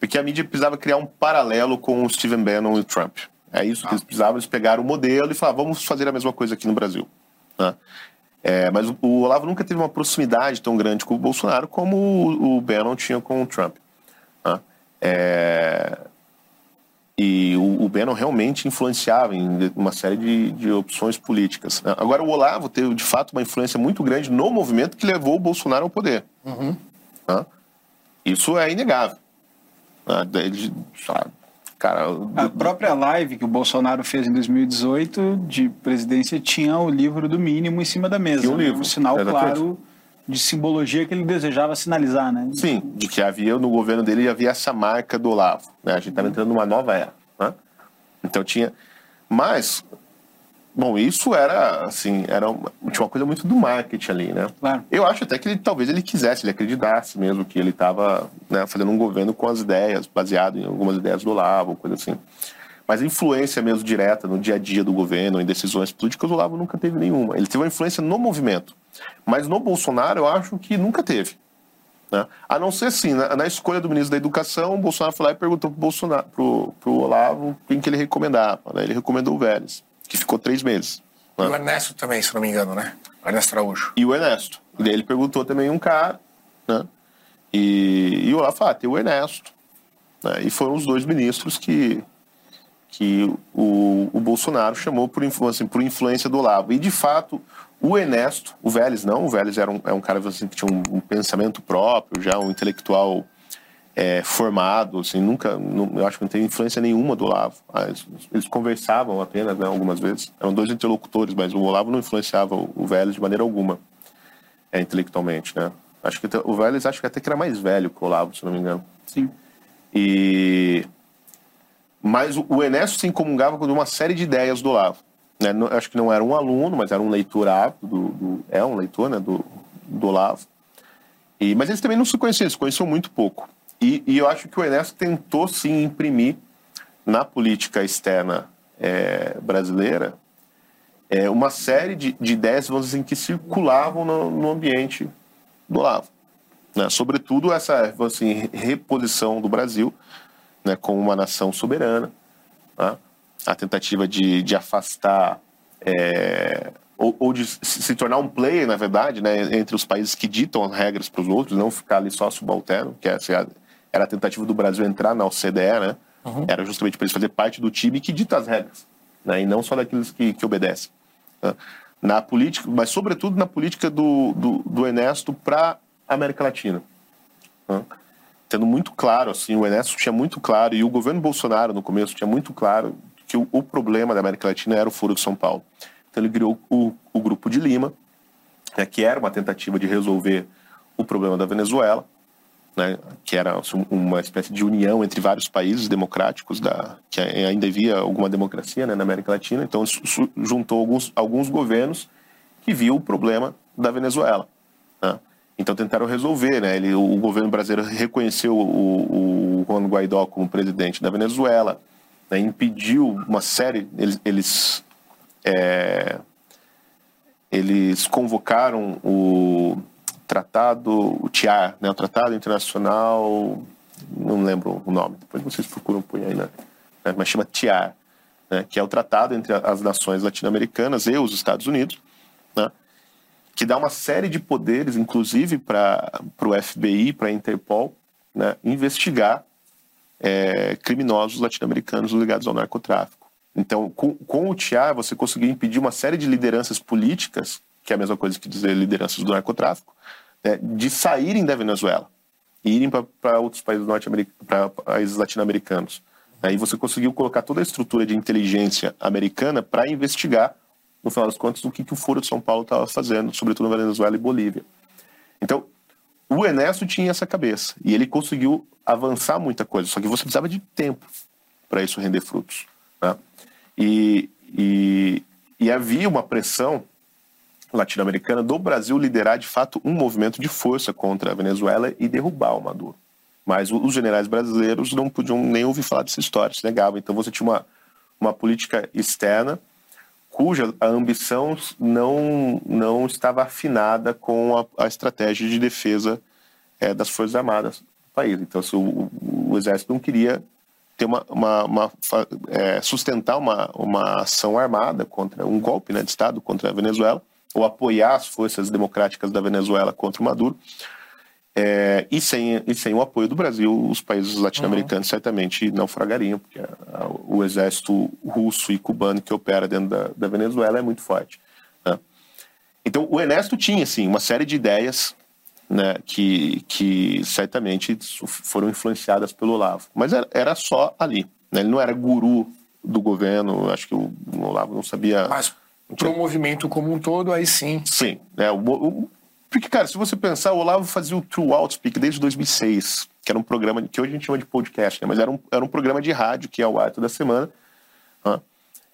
Porque a mídia precisava criar um paralelo com o Stephen Bannon e o Trump. É isso que eles precisavam, eles pegaram o modelo e falaram, vamos fazer a mesma coisa aqui no Brasil. né? É, mas o, o Olavo nunca teve uma proximidade tão grande com o Bolsonaro como o, o Bannon tinha com o Trump. né? É, e o, o Bannon realmente influenciava em uma série de, de opções políticas. né? Agora, o Olavo teve, de fato, uma influência muito grande no movimento que levou o Bolsonaro ao poder. né? Isso é inegável. né? Ele, sabe, cara, A própria live que o Bolsonaro fez em 2018 de presidência tinha o livro do mínimo em cima da mesa. Tinha um né? livro, Um sinal exatamente. claro de simbologia que ele desejava sinalizar, né? Sim, de que havia no governo dele havia essa marca do Olavo. Né? A gente estava entrando numa nova era. Né? Então tinha. Mas, bom, isso era assim, era uma, tinha uma coisa muito do marketing ali, né? Claro. Eu acho até que ele, talvez ele quisesse, ele acreditasse mesmo que ele estava né, fazendo um governo com as ideias, baseado em algumas ideias do Olavo, coisa assim. Mas influência mesmo direta no dia a dia do governo, em decisões políticas, o Olavo nunca teve nenhuma. Ele teve uma influência no movimento. Mas no Bolsonaro, eu acho que nunca teve. Né? A não ser assim, na, na escolha do ministro da Educação, o Bolsonaro foi lá e perguntou pro, pro Olavo quem que ele recomendava. Né? Ele recomendou o Vélez, que ficou três meses. E né? o Ernesto também, se não me engano, né? O Ernesto Araújo. E o Ernesto. E daí ele perguntou também um cara, né? E, e o falou, ah, tem o Ernesto. Né? E foram os dois ministros que, que o, o Bolsonaro chamou por, assim, por influência do Olavo. E, de fato, o Ernesto, o Vélez não, o Vélez era um, é um cara assim, que tinha um, um pensamento próprio, já um intelectual é, formado, assim, nunca, não- eu acho que não teve influência nenhuma do Olavo. Ah, Eles, eles conversavam apenas, né, algumas vezes. Eram dois interlocutores, mas o Olavo não influenciava o, o Vélez de maneira alguma, é, intelectualmente, né. Acho que o Vélez acho que até que era mais velho que o Olavo, se não me engano. Sim. E mas o o se incomungava com uma série de ideias do Olavo. Né? Não- Acho que não era um aluno, mas era um leitor ávido, do, do- é um leitor né? do, do Olavo. E, mas eles também não se conheciam, se conheciam muito pouco. E, e eu acho que o Ernesto tentou sim imprimir na política externa eh, brasileira eh, uma série de, de ideias vamos dizer, assim, que circulavam no, no ambiente do Olavo né? sobretudo essa assim, reposição do Brasil né, como uma nação soberana, né? a tentativa de, de afastar é, ou, ou de se tornar um player, na verdade, né, entre os países que ditam as regras para os outros, não ficar ali só subalterno, que essa era- era a tentativa do Brasil entrar na OCDE, né? Era justamente para eles fazer parte do time que dita as regras, né, e não só daqueles que, que obedecem. né. Na política, mas sobretudo na política do, do, do Ernesto para a América Latina né? tendo muito claro, assim, o Ernesto tinha muito claro, e o governo Bolsonaro no começo tinha muito claro que o, o problema da América Latina era o Foro de São Paulo. Então ele criou o, o Grupo de Lima, né, que era uma tentativa de resolver o problema da Venezuela, né, que era uma espécie de união entre vários países democráticos, da, que ainda havia alguma democracia né, na América Latina. Então isso juntou alguns, alguns governos que viam o problema da Venezuela. né? Então tentaram resolver, né? Ele, o governo brasileiro reconheceu o, o, Juan Guaidó como presidente da Venezuela, né, impediu uma série, eles, eles, é, eles convocaram o tratado, o TIAR, né, o Tratado Internacional, não lembro o nome, depois vocês procuram por aí, né, mas chama TIAR, né, que é o tratado entre as nações latino-americanas e os Estados Unidos, né, que dá uma série de poderes, inclusive para o FBI, para a Interpol, né, investigar é, criminosos latino-americanos ligados ao narcotráfico. Então, com, com o TIAR, você conseguiu impedir uma série de lideranças políticas, que é a mesma coisa que dizer lideranças do narcotráfico, né, de saírem da Venezuela e irem para outros países, para países latino-americanos. Aí você conseguiu colocar toda a estrutura de inteligência americana para investigar, no final das contas, o que, que o Foro de São Paulo estava fazendo, sobretudo na Venezuela e Bolívia. Então, o Ernesto tinha essa cabeça e ele conseguiu avançar muita coisa, só que você precisava de tempo para isso render frutos. Né? E, e, e havia uma pressão latino-americana do Brasil liderar de fato um movimento de força contra a Venezuela e derrubar o Maduro. Mas os generais brasileiros não podiam nem ouvir falar dessa história, se negavam. Então você tinha uma, uma política externa cuja a ambição não, não estava afinada com a, a estratégia de defesa é, das Forças Armadas do país. Então se o, o Exército não queria ter uma, uma, uma é, sustentar uma, uma ação armada contra um golpe né, de Estado contra a Venezuela, ou apoiar as forças democráticas da Venezuela contra o Maduro. É, e, sem, e sem o apoio do Brasil, os países latino-americanos uhum. certamente não fragariam, porque a, a, o exército russo e cubano que opera dentro da, da Venezuela é muito forte. Né? Então, o Ernesto tinha, assim, uma série de ideias né, que, que certamente foram influenciadas pelo Olavo. Mas era, era só ali. Né? Ele não era guru do governo, acho que o, o Olavo não sabia... Mas para o movimento como um todo, aí sim. Sim. Né, o, o, porque, cara, se você pensar, o Olavo fazia o True Outspeak desde 2006, que era um programa que hoje a gente chama de podcast, né? mas era um, era um programa de rádio que é o ar toda semana. Né?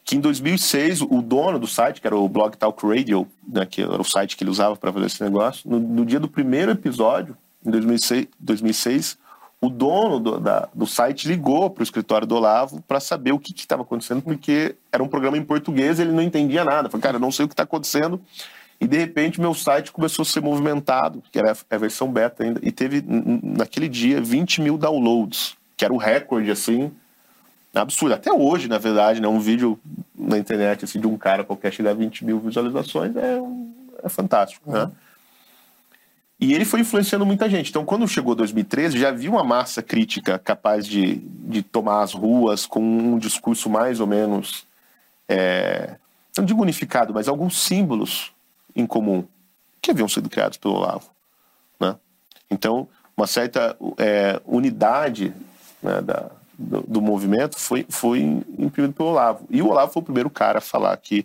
Que em 2006, o dono do site, que era o Blog Talk Radio, né? que era o site que ele usava para fazer esse negócio, no, no, dia do primeiro episódio, em 2006, 2006 o dono do, da, do site ligou para o escritório do Olavo para saber o que estava acontecendo, porque era um programa em português e ele não entendia nada. Falei, cara, não sei o que está acontecendo. E de repente meu site começou a ser movimentado, que era a versão beta ainda, e teve naquele dia 20 mil downloads, que era o recorde assim, absurdo. Até hoje, na verdade, né, um vídeo na internet assim, de um cara qualquer chegar a 20 mil visualizações é, é fantástico. Né? Uhum. Né? E ele foi influenciando muita gente. Então, quando chegou 2013, já havia uma massa crítica capaz de, de tomar as ruas com um discurso mais ou menos, é, não digo unificado, mas alguns símbolos em comum que haviam sido criados pelo Olavo. Né? Então, uma certa é, unidade né, da, do, do, movimento foi, foi imprimido pelo Olavo. E o Olavo foi o primeiro cara a falar que,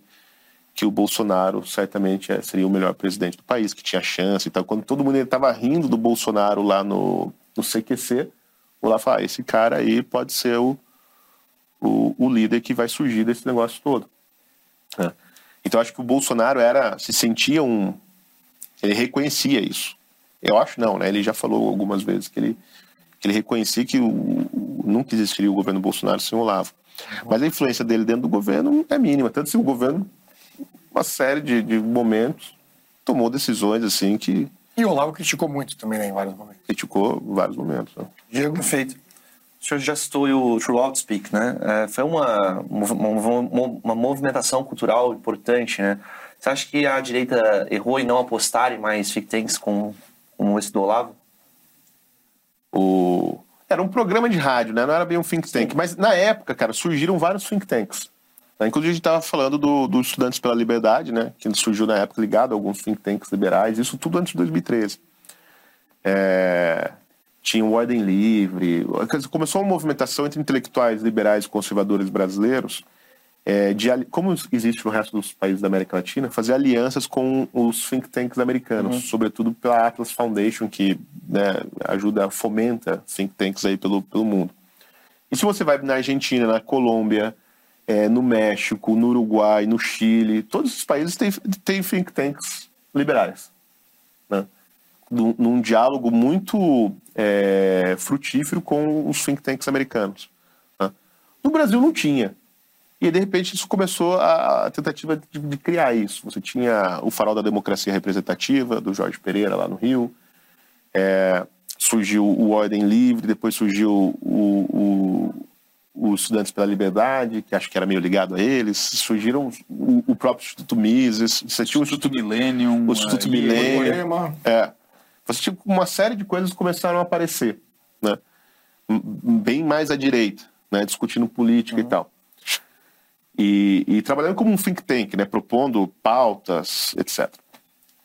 que o Bolsonaro certamente é, seria o melhor presidente do país, que tinha chance e tal. Quando todo mundo estava rindo do Bolsonaro lá no, no CQC, o Olavo falou, ah, esse cara aí pode ser o, o, o líder que vai surgir desse negócio todo. É. Então acho que o Bolsonaro era se sentia um ele reconhecia isso. Eu acho não, né? Ele já falou algumas vezes que ele que ele reconhecia que o, nunca existiria o governo Bolsonaro sem o Olavo. Uhum. Mas a influência dele dentro do governo é mínima, tanto se o governo uma série de, de momentos tomou decisões assim que e o Olavo criticou muito também né, em vários momentos. Criticou vários momentos. Né? Diego, perfeito. O senhor já citou o True Outspeak, né? É, foi uma, uma, uma, movimentação cultural importante, né? Você acha que a direita errou em não apostar em mais think tanks como, como esse do Olavo? O... Era um programa de rádio, né? Não era bem um think tank. Sim. Mas na época, cara, surgiram vários think tanks. Inclusive, a gente estava falando do, do Estudantes pela Liberdade, né? Que surgiu na época ligado a alguns think tanks liberais. Isso tudo antes de 2013. É tinha o Ordem Livre. Começou uma movimentação entre intelectuais liberais e conservadores brasileiros, é, de, como existe no resto dos países da América Latina, fazer alianças com os think tanks americanos, uhum. sobretudo pela Atlas Foundation, que né, ajuda, fomenta think tanks aí pelo, pelo mundo. E se você vai na Argentina, na Colômbia, é, no México, no Uruguai, no Chile, todos esses países têm, têm think tanks liberais. Né? num, num diálogo muito é, frutífero com os think tanks americanos. Né? No Brasil não tinha. E de repente isso começou a, a tentativa de, de, criar isso. Você tinha o Farol da Democracia Representativa, do Jorge Pereira, lá no Rio. É, surgiu o Ordem Livre, depois surgiu o, o, o, Estudantes pela Liberdade, que acho que era meio ligado a eles. Surgiram o, o próprio Instituto Mises. Você tinha o Instituto Millennium. O Instituto é, Millennium. É. Você tinha uma série de coisas que começaram a aparecer, né? bem mais à direita, né? discutindo política uhum. e tal. E, e, trabalhando como um think tank, né? propondo pautas, etc.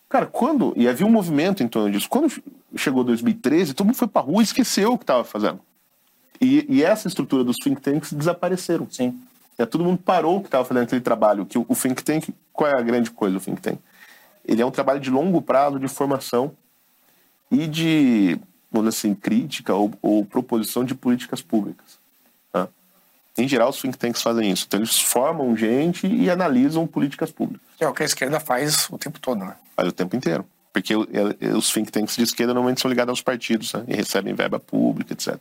Cara, quando. E havia um movimento em torno disso. Quando chegou 2013, todo mundo foi para a rua e esqueceu o que estava fazendo. E, e, essa estrutura dos think tanks desapareceram. Sim. É, todo mundo parou que estava fazendo aquele trabalho. Que o, o think tank, qual é a grande coisa do think tank? Ele é um trabalho de longo prazo de formação e de, vamos dizer assim, crítica ou, ou proposição de políticas públicas. Tá? Em geral, os think tanks fazem isso. Então, eles formam gente e analisam políticas públicas. É o que a esquerda faz o tempo todo, né? Faz o tempo inteiro. Porque os think tanks de esquerda normalmente são ligados aos partidos né? e recebem verba pública, etc.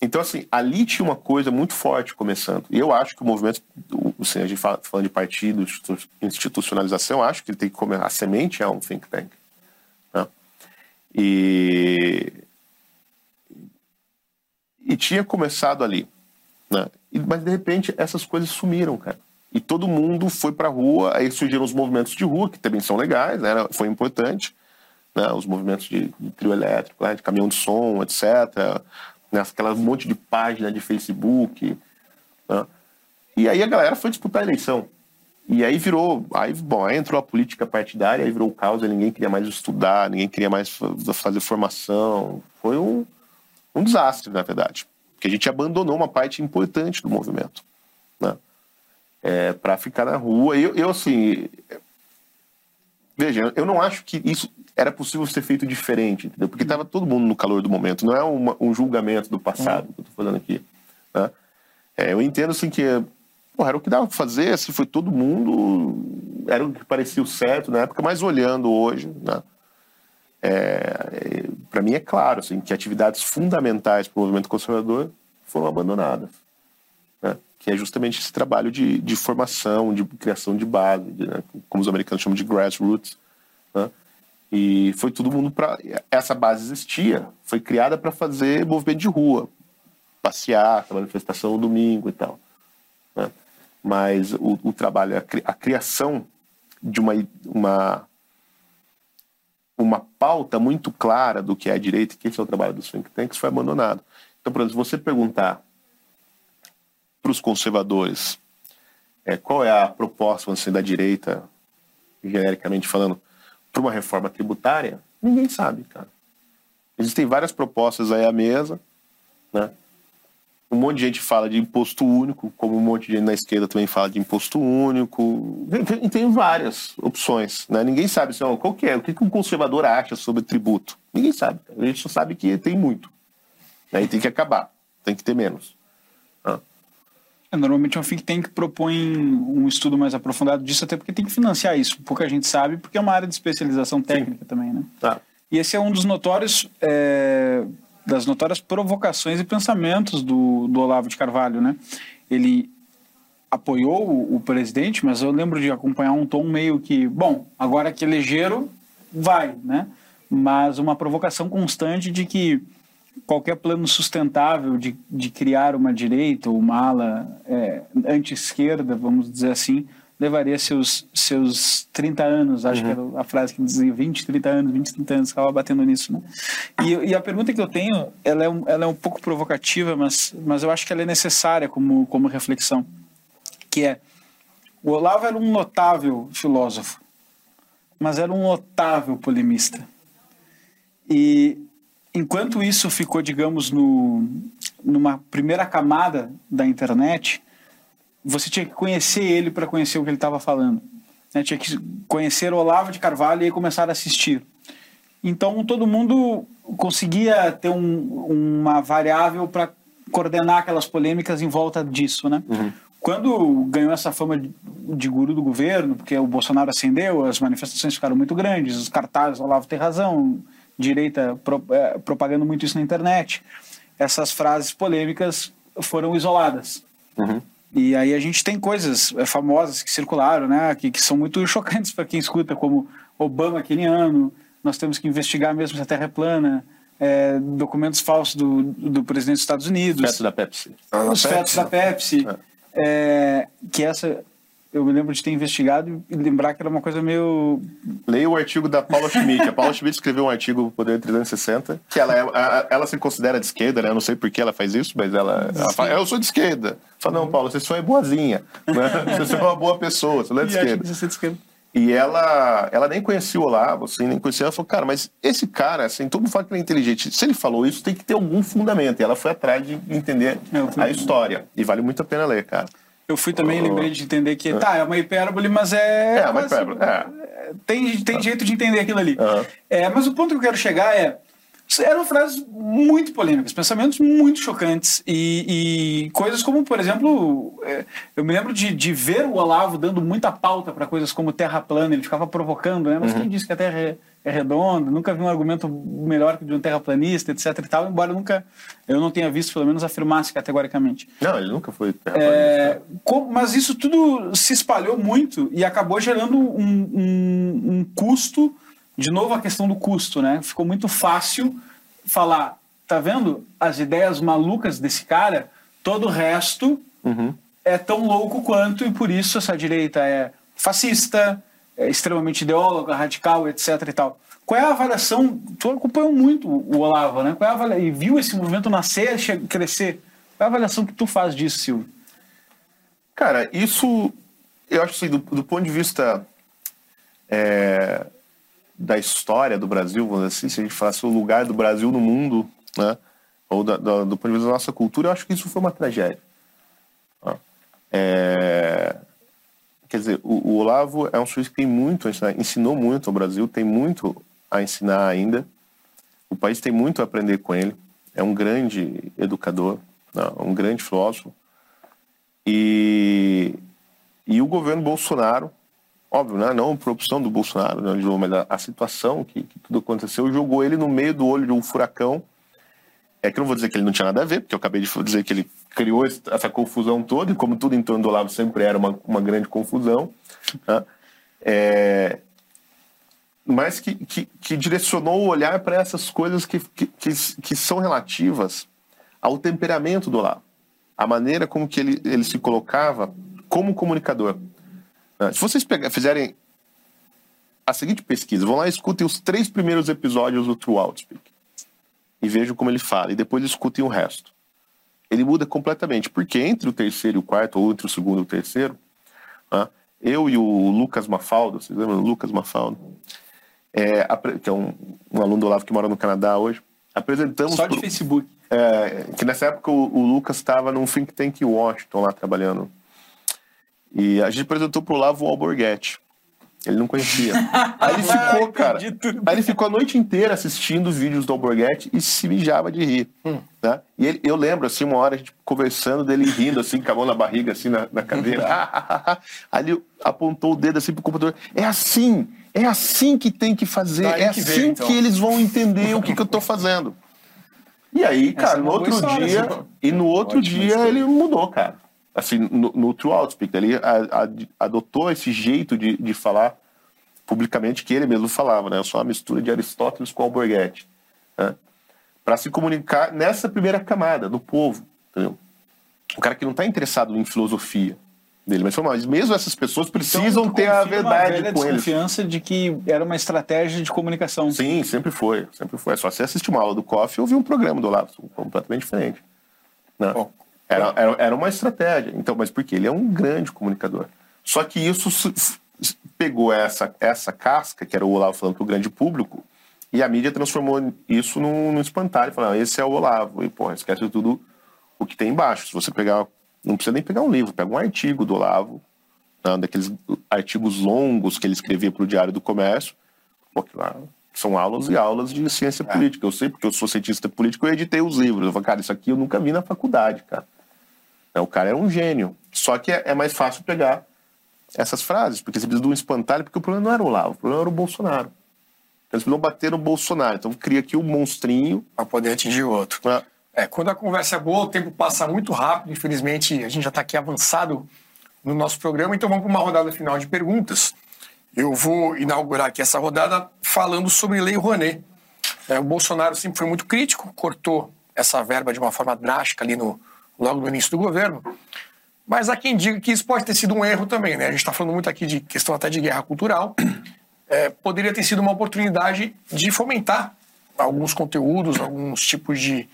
Então, assim, ali tinha uma coisa muito forte começando. E eu acho que o movimento, assim, a gente fala, falando de partido, institucionalização, acho que ele tem que comer. A semente é um think tank. Né? E, e tinha começado ali. Né? E, mas, de repente, essas coisas sumiram, cara e todo mundo foi para a rua. Aí surgiram os movimentos de rua, que também são legais, né? foi importante. Né? Os movimentos de, de trio elétrico, né? de caminhão de som, etc. Né? Aquela monte de página de Facebook. Né? E aí a galera foi disputar a eleição. E aí virou, aí, bom, aí entrou a política partidária, aí virou o caos, ninguém queria mais estudar, ninguém queria mais fazer formação. Foi um, um desastre, na verdade. Porque a gente abandonou uma parte importante do movimento. Né? é, para ficar na rua. Eu, eu, assim. Veja, eu não acho que isso era possível ser feito diferente, entendeu? Porque estava todo mundo no calor do momento, não é uma, um julgamento do passado que eu estou fazendo aqui. Né? É, eu entendo assim que porra, era o que dava para fazer, assim, foi todo mundo, era o que parecia o certo na época, mas olhando hoje, né? É, para mim é claro assim, que atividades fundamentais para o movimento conservador foram abandonadas que é justamente esse trabalho de, de formação, de criação de base, de, né, como os americanos chamam de grassroots. Né? E foi todo mundo para. Essa base existia, foi criada para fazer movimento de rua, passear, manifestação no domingo e tal. Né? Mas o, o trabalho, a, a, criação de uma, uma, uma pauta muito clara do que é a direita que esse é o trabalho dos think tanks foi abandonado. Então, por exemplo, se você perguntar para os conservadores, é, qual é a proposta assim, da direita, genericamente falando, para uma reforma tributária? Ninguém sabe, cara. Existem várias propostas aí à mesa, né? Um monte de gente fala de imposto único, como um monte de gente na esquerda também fala de imposto único. Tem, tem várias opções, né? Ninguém sabe assim, qual que é, o que, que um conservador acha sobre tributo. Ninguém sabe. A gente só sabe que tem muito. Aí né? tem que acabar, tem que ter menos. É, normalmente é um think tank propõe um estudo mais aprofundado disso, até porque tem que financiar isso. Pouca gente sabe, porque é uma área de especialização técnica Sim. também, né? Tá. E esse é um dos notórios, é, das notórias provocações e pensamentos do, do Olavo de Carvalho, né? Ele apoiou o, o presidente, mas eu lembro de acompanhar um tom meio que, bom, agora que elegeram, vai, né? Mas uma provocação constante de que qualquer plano sustentável de, de criar uma direita ou uma ala é, anti-esquerda, vamos dizer assim, levaria seus, seus 30 anos, acho uhum. que era a frase que dizia 20, 30 anos, 20, 30 anos, estava batendo nisso, né? E, e, a pergunta que eu tenho, ela é um, ela é um pouco provocativa, mas, mas eu acho que ela é necessária como, como reflexão, que é, o Olavo era um notável filósofo, mas era um notável polemista. E enquanto isso ficou, digamos, no, numa primeira camada da internet, você tinha que conhecer ele para conhecer o que ele estava falando. Né? Tinha que conhecer o Olavo de Carvalho e começar a assistir. Então todo mundo conseguia ter um, uma variável para coordenar aquelas polêmicas em volta disso, né? Uhum. quando ganhou essa fama de, de guru do governo, porque o Bolsonaro ascendeu, as manifestações ficaram muito grandes, os cartazes, Olavo tem razão, direita pro, é, propagando muito isso na internet, essas frases polêmicas foram isoladas. Uhum. E aí a gente tem coisas é, famosas que circularam, né, que, que são muito chocantes para quem escuta, como Obama aquele ano, nós temos que investigar mesmo se a Terra é plana, é, documentos falsos do, do presidente dos Estados Unidos. Feto da Pepsi. Os fetos da Pepsi. É, que essa eu me lembro de ter investigado e lembrar que era uma coisa meio. Leia o artigo da Paula Schmidt. A Paula Schmidt escreveu um artigo no Poder 360, que ela, é, a- ela se considera de esquerda, né? Eu não sei por que ela faz isso, mas ela, ela fala, eu sou de esquerda. Fala, não, Paula, você só é boazinha. Né? Você é uma boa pessoa, você não é de E esquerda. que você é de esquerda. E ela, ela nem conhecia o Olavo, assim, nem conhecia. Ela falou, cara, mas esse cara, assim, todo mundo fala que ele é inteligente. Se ele falou isso, tem que ter algum fundamento. E ela foi atrás de entender É, a história. E vale muito a pena ler, cara. Eu fui também, lembrei de entender que, tá, é uma hipérbole, mas é. É, uma mas, hipérbole, é. Tem, tem jeito de entender aquilo ali. É, mas o ponto que eu quero chegar é. Eram frases muito polêmicas, pensamentos muito chocantes e, e coisas como, por exemplo, é, eu me lembro de, de ver o Olavo dando muita pauta para coisas como terra plana, ele ficava provocando, né? Mas Uhum. quem disse que a Terra é, é redonda? Nunca vi um argumento melhor que de um terraplanista, etc e tal, embora eu nunca, eu não tenha visto, pelo menos, afirmasse categoricamente. Não, ele nunca foi É, terraplanista. co- mas isso tudo se espalhou muito e acabou gerando um, um- um custo. De novo, a questão do custo, né? Ficou muito fácil falar, tá vendo? As ideias malucas desse cara, todo o resto Uhum. é tão louco quanto e por isso essa direita é fascista, é extremamente ideóloga, radical, etc e tal. Qual é a avaliação? Tu acompanhou muito o Olavo, né? Qual é a avalia- e viu esse movimento nascer, crescer. Qual é a avaliação que tu faz disso, Silvio? Cara, isso, eu acho assim, do, do ponto de vista é, da história do Brasil, vamos dizer assim, se a gente falasse o lugar do Brasil no mundo, né? Ou da- da- do ponto de vista da nossa cultura, eu acho que isso foi uma tragédia. É, quer dizer, o, o Olavo é um sujeito que tem muito a ensinar, ensinou muito ao Brasil, tem muito a ensinar ainda. O país tem muito a aprender com ele. É um grande educador, né? um grande filósofo. E, e o governo Bolsonaro, óbvio, né? não por opção do Bolsonaro, né? mas a, a situação que, que tudo aconteceu jogou ele no meio do olho de um furacão. É que eu não vou dizer que ele não tinha nada a ver, porque eu acabei de dizer que ele criou essa confusão toda, e como tudo em torno do Olavo sempre era uma, uma grande confusão. né? É, mas que, que, que direcionou o olhar para essas coisas que, que, que, que são relativas ao temperamento do Olavo a maneira como que ele, ele se colocava como comunicador. Né? Se vocês pegar, fizerem a seguinte pesquisa, vão lá e escutem os três primeiros episódios do True Outspeak e vejam como ele fala, e depois escutem o resto. Ele muda completamente, porque entre o terceiro e o quarto, ou entre o segundo e o terceiro, né, eu e o Lucas Mafaldo, vocês lembram Lucas Mafaldo? É, que é um, um aluno do Olavo que mora no Canadá hoje, apresentamos... Só de pro- Facebook. é, que nessa época o, o Lucas estava num think tank em Washington lá trabalhando. E a gente apresentou pro Olavo o Alborguete. Ele não conhecia. Aí ele ficou, cara. Aí ele ficou a noite inteira assistindo vídeos do Alborguete e se mijava de rir. Né? E ele- eu lembro, assim, uma hora a gente conversando dele rindo, assim, com a mão na barriga, assim, na, na cadeira. Aí ele apontou o dedo assim pro computador. É assim, é assim que tem que fazer. Daí é que assim então. que eles vão entender o que, que eu tô fazendo. E aí, cara, é no uma boa outro história, dia, assim. e no outro dia história. ele mudou, cara. Assim, no, no True Outspeak, ele adotou esse jeito de, de falar publicamente que ele mesmo falava, né? Eu sou uma mistura de Aristóteles com Alborguete. Né? Para se comunicar nessa primeira camada, do povo, entendeu? O cara que não está interessado em filosofia dele, mas, mas mesmo essas pessoas precisam Então, ter a verdade com eles. desconfiança de que era uma estratégia de comunicação. Sim, sempre foi, sempre foi. É só você assistir uma aula do Coffee e ouvir um programa do Olavo, completamente diferente. Né? Bom, Era, era, era uma estratégia. Então, mas porque ele é um grande comunicador. Só que isso pegou essa, essa casca, que era o Olavo falando para o grande público, e a mídia transformou isso num, num espantalho. Falando, "Ah, esse é o Olavo. E, pô, esquece tudo o que tem embaixo. Se você pegar, não precisa nem pegar um livro, pega um artigo do Olavo, né, daqueles artigos longos que ele escrevia para o Diário do Comércio. Pô, que lá são aulas e aulas de ciência política. Eu sei, porque eu sou cientista político, eu editei os livros. Eu falo, cara, isso aqui eu nunca vi na faculdade, cara. Né, O cara era um gênio. Só que é, é mais fácil pegar essas frases, porque você precisa de um espantalho, porque o problema não era o Olavo, o problema era o Bolsonaro. Então, eles precisam bater no Bolsonaro. Então cria aqui um monstrinho. Para poder atingir o outro. né? É, quando a conversa é boa, o tempo passa muito rápido. Infelizmente, a gente já está aqui avançado no nosso programa, então vamos para uma rodada final de perguntas. Eu vou inaugurar aqui essa rodada falando sobre Lei Rouanet. É, o Bolsonaro sempre foi muito crítico, cortou essa verba de uma forma drástica ali no, logo no início do governo. Mas há quem diga que isso pode ter sido um erro também, né? A gente está falando muito aqui de questão até de guerra cultural. É, poderia ter sido uma oportunidade de fomentar alguns conteúdos, alguns tipos de,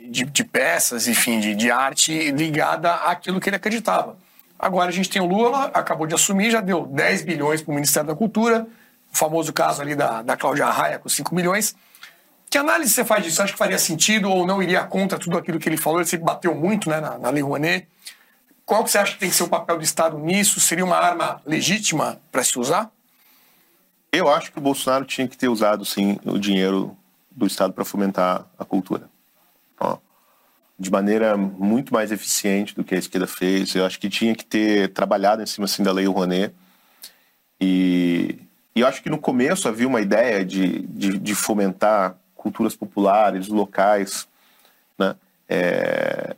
de, de peças, enfim, de, de arte ligada àquilo que ele acreditava. Agora a gente tem o Lula, acabou de assumir, já deu 10 bilhões para o Ministério da Cultura, o famoso caso ali da, da Cláudia Raia com 5 milhões. Que análise você faz disso? Você acha que faria sentido ou não iria contra tudo aquilo que ele falou? Ele sempre bateu muito né, na, na Lei Rouanet. Qual que você acha que tem que ser o papel do Estado nisso? Seria uma arma legítima para se usar? Eu acho que o Bolsonaro tinha que ter usado, sim, o dinheiro do Estado para fomentar a cultura. Ó, de maneira muito mais eficiente do que a esquerda fez. Eu acho que tinha que ter trabalhado em cima assim, da Lei Rouanet. E, e eu acho que no começo havia uma ideia de, de, de fomentar culturas populares, locais, né? É,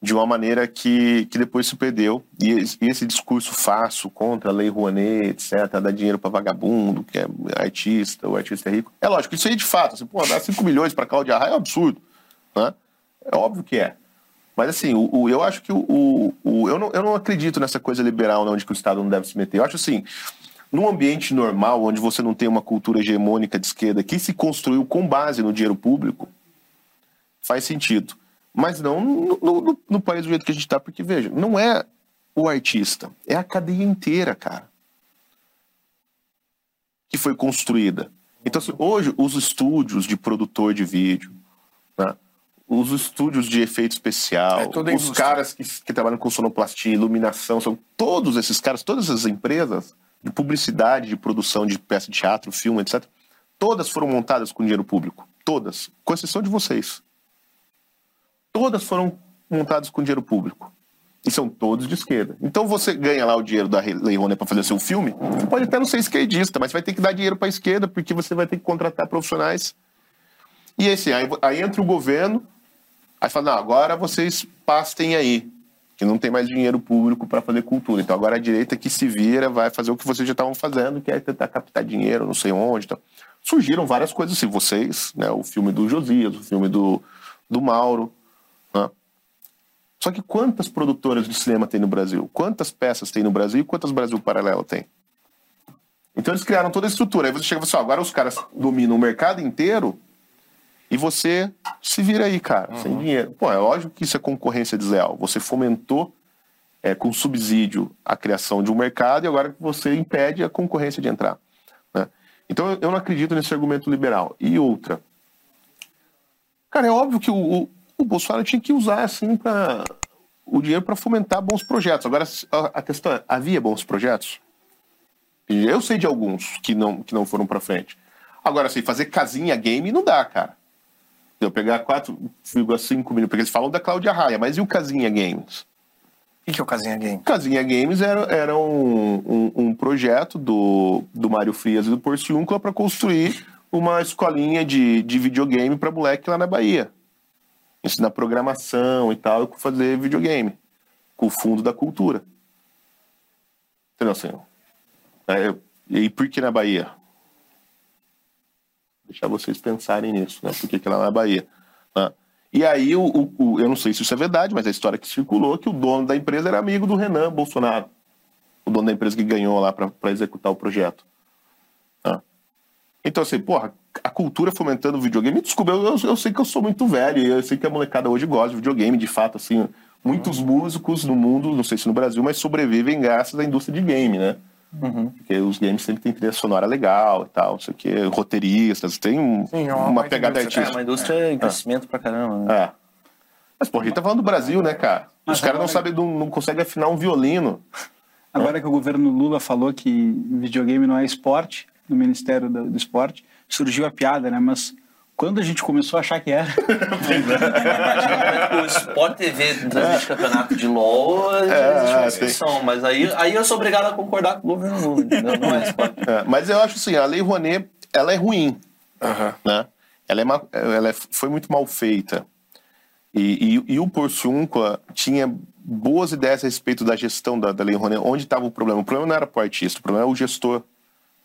de uma maneira que, que depois se perdeu. E esse, esse discurso falso contra a Lei Rouanet, etc., dar dinheiro para vagabundo, que é artista, o artista é rico. É lógico, isso aí de fato, assim, pô, dar 5 milhões para Cláudia Raia é um absurdo. Né? É óbvio que é. Mas assim, o, o- eu acho que o, o- o- eu, não, eu não acredito nessa coisa liberal não, de que o Estado não deve se meter. Eu acho assim, num ambiente normal, onde você não tem uma cultura hegemônica de esquerda que se construiu com base no dinheiro público, faz sentido. Mas não no, no- no país do jeito que a gente está, porque veja, não é o artista, é a cadeia inteira, cara, que foi construída. Então, assim, hoje, os estúdios de produtor de vídeo, né, os estúdios de efeito especial, É os caras que, que trabalham com sonoplastia, iluminação, são todos esses caras, todas essas empresas de publicidade, de produção de peça de teatro, filme, etc., todas foram montadas com dinheiro público. Todas. Com exceção de vocês. Todas foram montadas com dinheiro público. E são todos de esquerda. Então você ganha lá o dinheiro da Lei Rouanet para fazer seu filme, você pode até não ser esquerdista, mas vai ter que dar dinheiro para a esquerda, porque você vai ter que contratar profissionais. E assim, aí, aí entra o governo, aí fala, não, agora vocês pastem aí, que não tem mais dinheiro público para fazer cultura. Então agora a direita que se vira vai fazer o que vocês já estavam fazendo, que é tentar captar dinheiro, não sei onde. Então. Surgiram várias coisas assim, vocês, né, o filme do Josias, o filme do, do Mauro, né? Só que quantas produtoras de cinema tem no Brasil? Quantas peças tem no Brasil e quantas Brasil Paralelo tem? Então eles criaram toda a estrutura. Aí você chega e fala assim, ó, agora os caras dominam o mercado inteiro e você se vira aí, cara, sem dinheiro. Pô, é lógico que isso é concorrência desleal. Você fomentou é, com subsídio a criação de um mercado e agora você impede a concorrência de entrar. né? Então eu- não acredito nesse argumento liberal. E outra, cara, é óbvio que o, o, o Bolsonaro tinha que usar assim para o dinheiro para fomentar bons projetos. Agora a, questão é, havia bons projetos? Eu sei de alguns que não que não foram para frente. Agora assim, fazer casinha game não dá, cara. Eu pegar 4,5 milhões, porque eles falam da Cláudia Raia, mas e o Casinha Games? O que que é o Casinha Game? Casinha Games era, era um, um, um projeto do, do Mário Frias e do Porciúncula para construir uma escolinha de, de videogame para moleque lá na Bahia. Ensinar programação e tal, e fazer videogame. Com o fundo da cultura. Entendeu assim? É, e por que na Bahia? Deixar vocês pensarem nisso, né? Por que, que lá na Bahia? né? E aí, o, o- eu não sei se isso é verdade, mas a história que circulou é que o dono da empresa era amigo do Renan Bolsonaro. O dono da empresa que ganhou lá para executar o projeto. né? Então, assim, porra, a cultura fomentando videogame. Desculpa, eu, eu, eu sei que eu sou muito velho, eu sei que a molecada hoje gosta de videogame, de fato, assim. Muitos músicos no mundo, não sei se no Brasil, mas sobrevivem graças à indústria de game, né? Porque os games sempre têm trilha sonora legal e tal, não sei o quê, roteiristas, tem um- Sim, é uma pegada indústria. É, artística. uma indústria em crescimento pra caramba. Né? É. Mas, pô, a gente tá falando do Brasil, né, cara? Mas Os caras não agora- sabem, não, não conseguem afinar um violino. Agora que o governo Lula falou que videogame não é esporte, no Ministério do, do Esporte, surgiu a piada, né? Mas Quando a gente começou a achar que era. o Sport TV transmite campeonato de LOL, É, existe uma é. Mas aí, aí eu sou obrigado a concordar com o governo Lula, entendeu? Não é Sport. É, mas eu acho assim, a Lei Rouanet, ela é ruim, Aham. né? Ela, é ela é- foi muito mal feita. E, e, e o Porciúncula tinha boas ideias a respeito da gestão da, da Lei Rouanet. Onde estava o problema? O problema não era o artista, o problema era o gestor,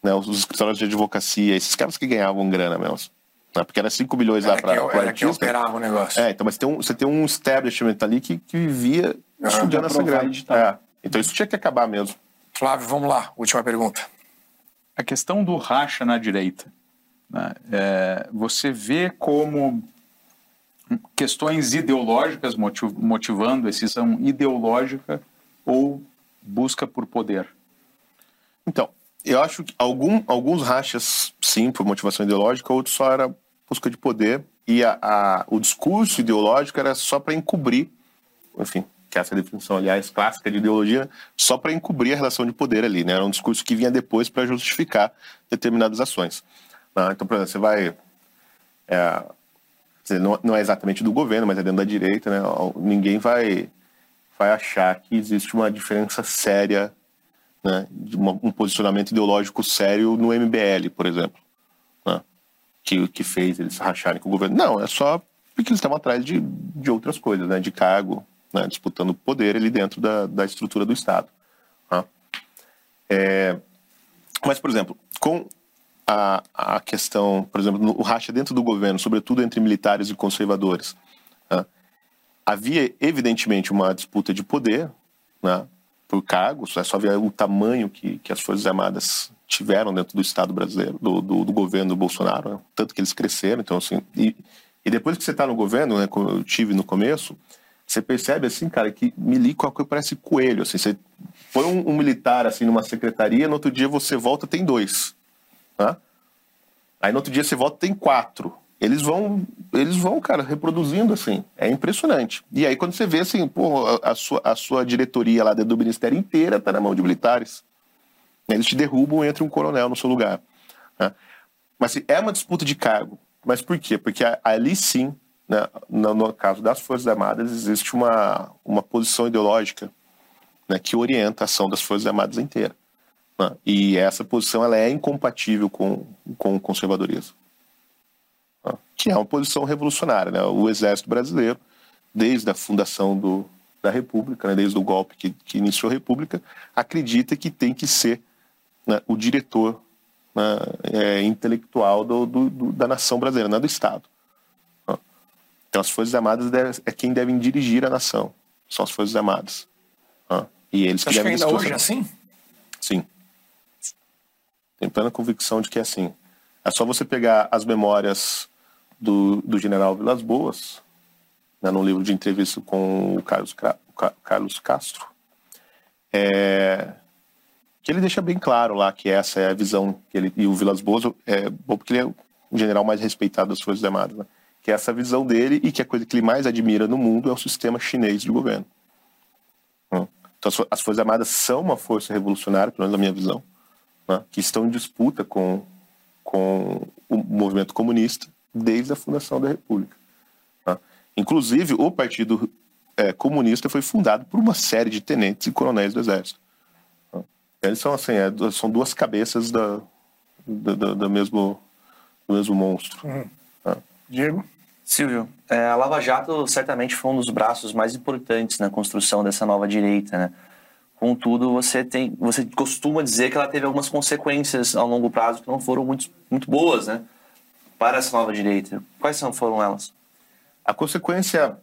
né? os, os escritórios de advocacia, esses caras que ganhavam grana mesmo. Né? Porque era 5 milhões lá Era, para que, o era que artista. operava o negócio. É, então, mas tem um, você tem um establishment ali que, que vivia estudando essa grana. edital. É. Então isso tinha que acabar mesmo. Flávio, vamos lá. Última pergunta. a questão do racha na direita. né? É, você vê como questões ideológicas motiv- motivando a decisão ideológica ou busca por poder? Então, eu acho que algum, alguns rachas, sim, por motivação ideológica, outros só era busca de poder. E a, a- o discurso ideológico era só para encobrir, enfim, que essa é definição, aliás, clássica de ideologia, só para encobrir a relação de poder ali, né? Era um discurso que vinha depois para justificar determinadas ações. Ah, então, por exemplo, você vai. é, dizer, não, não é exatamente do governo, mas é dentro da direita, né? Ninguém vai, vai achar que existe uma diferença séria né, de uma- um posicionamento ideológico sério no MBL, por exemplo, que, que fez eles racharem com o governo. Não, é só porque eles estavam atrás de, de outras coisas, né, de cargo, né, disputando poder ali dentro da, da estrutura do Estado. né. É, mas, por exemplo, com a, a questão, por exemplo, no, o racha dentro do governo, sobretudo entre militares e conservadores, né, havia evidentemente uma disputa de poder, né, por cargos, é só ver o tamanho que, que as Forças Armadas tiveram dentro do Estado brasileiro, do, do, do governo Bolsonaro, né? tanto que eles cresceram. Então, assim, e, e depois que você está no governo, né, como eu tive no começo, você percebe, assim, cara, que milico é parece coelho. Assim, você põe um, um militar, assim, numa secretaria, no outro dia você volta, tem dois. Tá? Aí no outro dia você volta, tem quatro. Eles vão, eles vão, cara, reproduzindo assim. É impressionante. E aí quando você vê assim, pô, a, a sua, a sua diretoria lá dentro do ministério inteira tá na mão de militares. Eles te derrubam entre um coronel no seu lugar. né? Mas é uma disputa de cargo. Mas por quê? Porque ali sim, né, no, caso das Forças Armadas, existe uma, uma posição ideológica né, que orienta a ação das Forças Armadas inteira. né? E essa posição ela é incompatível com, com o conservadorismo né, que é uma posição revolucionária. Né? O Exército Brasileiro, desde a fundação do, da República, desde o golpe que, que iniciou a República, acredita que tem que ser né, o diretor né, é, intelectual do, do- do- da nação brasileira, não é do Estado. né? Então, as Forças Armadas deve- é quem devem dirigir a nação, são as Forças Armadas. né? E eles Você que acha que devem ainda hoje é assim? Sim. Tenho plena convicção de que é assim. É só você pegar as memórias do, do general Vilas Boas, né, num livro de entrevista com o Carlos, o Ca- Carlos Castro, é, que ele deixa bem claro lá que essa é a visão que ele e o Vilas Boas é porque ele é o general mais respeitado das Forças Armadas, né? que é essa visão dele e que a coisa que ele mais admira no mundo é o sistema chinês de governo. Hum. Então as, fo- as Forças Armadas são uma força revolucionária, pelo menos na minha visão, né? que estão em disputa com, com o movimento comunista desde a fundação da República. né? Inclusive, o Partido eh, Comunista foi fundado por uma série de tenentes e coronéis do Exército. Eles são assim, é, são duas cabeças da, da- da- do, mesmo, do mesmo monstro. Diego? Silvio, é, a Lava Jato certamente foi um dos braços mais importantes na construção dessa nova direita, né? Contudo, você tem, você costuma dizer que ela teve algumas consequências ao longo prazo que não foram muito, muito boas, né? Para essa nova direita. Quais são, foram elas? A consequência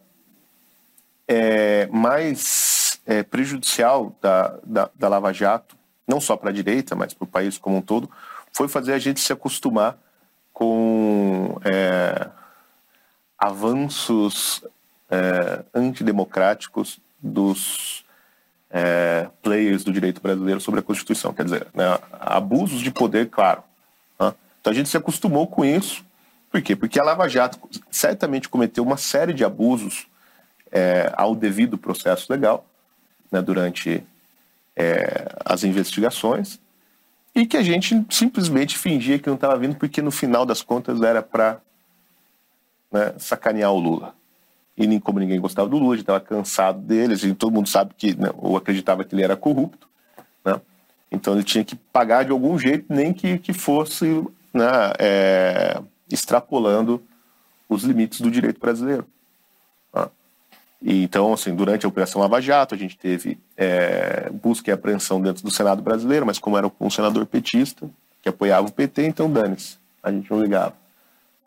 é, mais é, prejudicial da, da, da Lava Jato, não só para a direita, mas para o país como um todo, foi fazer a gente se acostumar com é, avanços é, antidemocráticos dos é, players do direito brasileiro sobre a Constituição. Quer dizer, né, abusos de poder, claro. né? Então a gente se acostumou com isso. Por quê? Porque a Lava Jato certamente cometeu uma série de abusos é, ao devido processo legal né, durante é, as investigações e que a gente simplesmente fingia que não estava vindo porque no final das contas era para né, sacanear o Lula. E nem como ninguém gostava do Lula, a gente estava cansado dele, e todo mundo sabe que, né, ou acreditava que ele era corrupto, né? Então ele tinha que pagar de algum jeito, nem que, que fosse né, é, extrapolando os limites do direito brasileiro. E, então, assim, durante a Operação Lava Jato, a gente teve é, busca e apreensão dentro do Senado brasileiro, mas como era um senador petista, que apoiava o PT, então dane-se, a gente não ligava.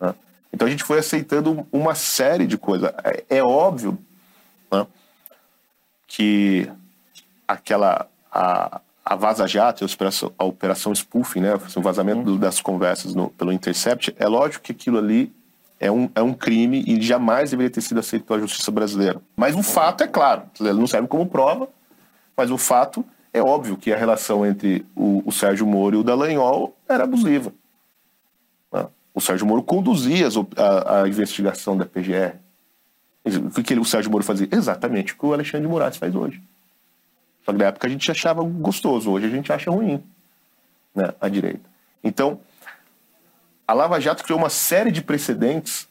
Né? Então a gente foi aceitando uma série de coisas. É, é óbvio né, que aquela a, a Vaza Jato, a operação, a operação spoofing, né, o vazamento uhum. das conversas no, pelo Intercept, é lógico que aquilo ali é um, é um crime e jamais deveria ter sido aceito pela justiça brasileira. Mas o fato é claro, não serve como prova, mas o fato é óbvio que a relação entre o, o Sérgio Moro e o Dallagnol era abusiva. Né? O Sérgio Moro conduzia a, a investigação da PGR. O que ele, o Sérgio Moro fazia? Exatamente o que o Alexandre de Moraes faz hoje. Só que na época a gente achava gostoso, hoje a gente acha ruim, né, a direita. Então, a Lava Jato criou uma série de precedentes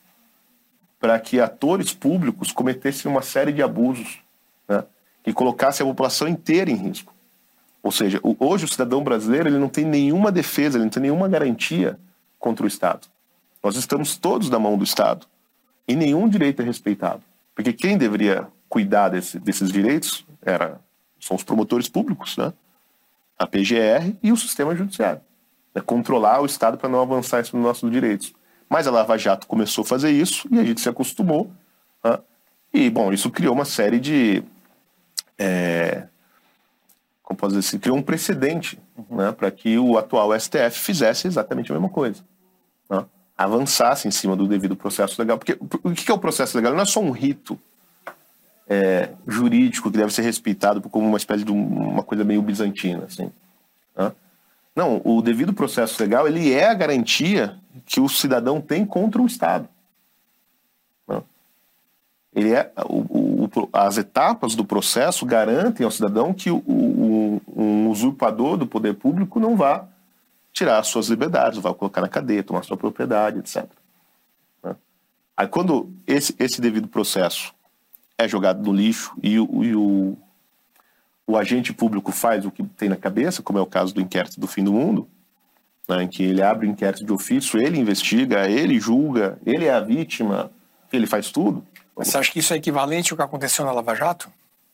para que atores públicos cometessem uma série de abusos, né, que colocassem a população inteira em risco. Ou seja, hoje o cidadão brasileiro ele não tem nenhuma defesa, ele não tem nenhuma garantia contra o Estado. Nós estamos todos na mão do Estado e nenhum direito é respeitado. Porque quem deveria cuidar desse, desses direitos era são os promotores públicos, né? a PGR e o sistema judiciário. Né? Controlar o Estado para não avançar sobre os nossos direitos. Mas a Lava Jato começou a fazer isso e a gente se acostumou. Né? E, bom, isso criou uma série de. É, como posso dizer assim? Criou um precedente uhum. né, para que o atual STF fizesse exatamente a mesma coisa. Né? Avançasse em cima do devido processo legal. Porque o que é o processo legal? Não é só um rito é, jurídico que deve ser respeitado como uma espécie de uma coisa meio bizantina, assim. Né? Não, o devido processo legal ele é a garantia que o cidadão tem contra o Estado. Ele é o, o, as etapas do processo garantem ao cidadão que o, o, um usurpador do poder público não vá tirar as suas liberdades, vai colocar na cadeia, tomar sua propriedade, etc. Né? Aí quando esse, esse devido processo é jogado no lixo e, e o, o agente público faz o que tem na cabeça, como é o caso do inquérito do fim do mundo, né, em que ele abre o inquérito de ofício, ele investiga, ele julga, ele é a vítima, ele faz tudo. Mas você acha que isso é equivalente ao que aconteceu na Lava Jato?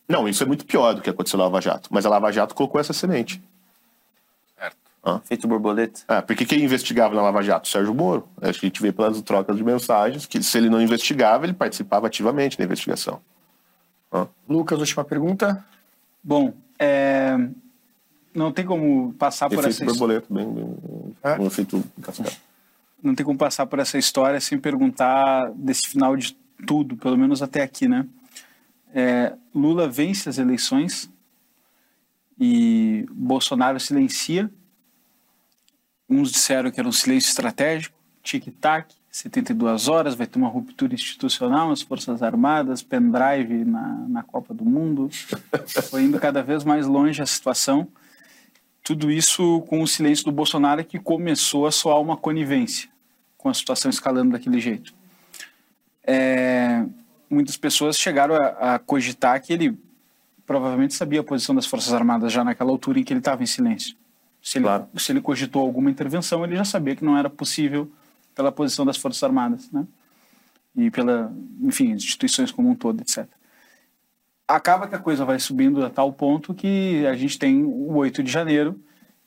Não, isso é muito pior do que aconteceu na Lava Jato. Mas a Lava Jato colocou essa semente. Certo. Ah. Feito borboleta. É, porque quem investigava na Lava Jato? Sérgio Moro. Acho que a gente vê pelas trocas de mensagens que se ele não investigava, ele participava ativamente da investigação. Ah. Lucas, última pergunta. Bom, é... não tem como passar efeito por essa borboleta, bem, bem é? um efeito cascata. Não tem como passar por essa história sem perguntar desse final de tudo, pelo menos até aqui, né? É, Lula vence as eleições e Bolsonaro silencia. Uns disseram que era um silêncio estratégico, tic-tac, 72 horas, vai ter uma ruptura institucional nas Forças Armadas, pendrive na, na Copa do Mundo. Foi indo cada vez mais longe a situação. Tudo isso com o silêncio do Bolsonaro que começou a soar uma conivência com a situação escalando daquele jeito. É, muitas pessoas chegaram a, a cogitar que ele provavelmente sabia a posição das Forças Armadas já naquela altura em que ele estava em silêncio. Se ele, claro. se ele cogitou alguma intervenção, ele já sabia que não era possível pela posição das Forças Armadas, né? E pela, enfim, instituições como um todo, etc. Acaba que a coisa vai subindo a tal ponto que a gente tem o 8 de janeiro,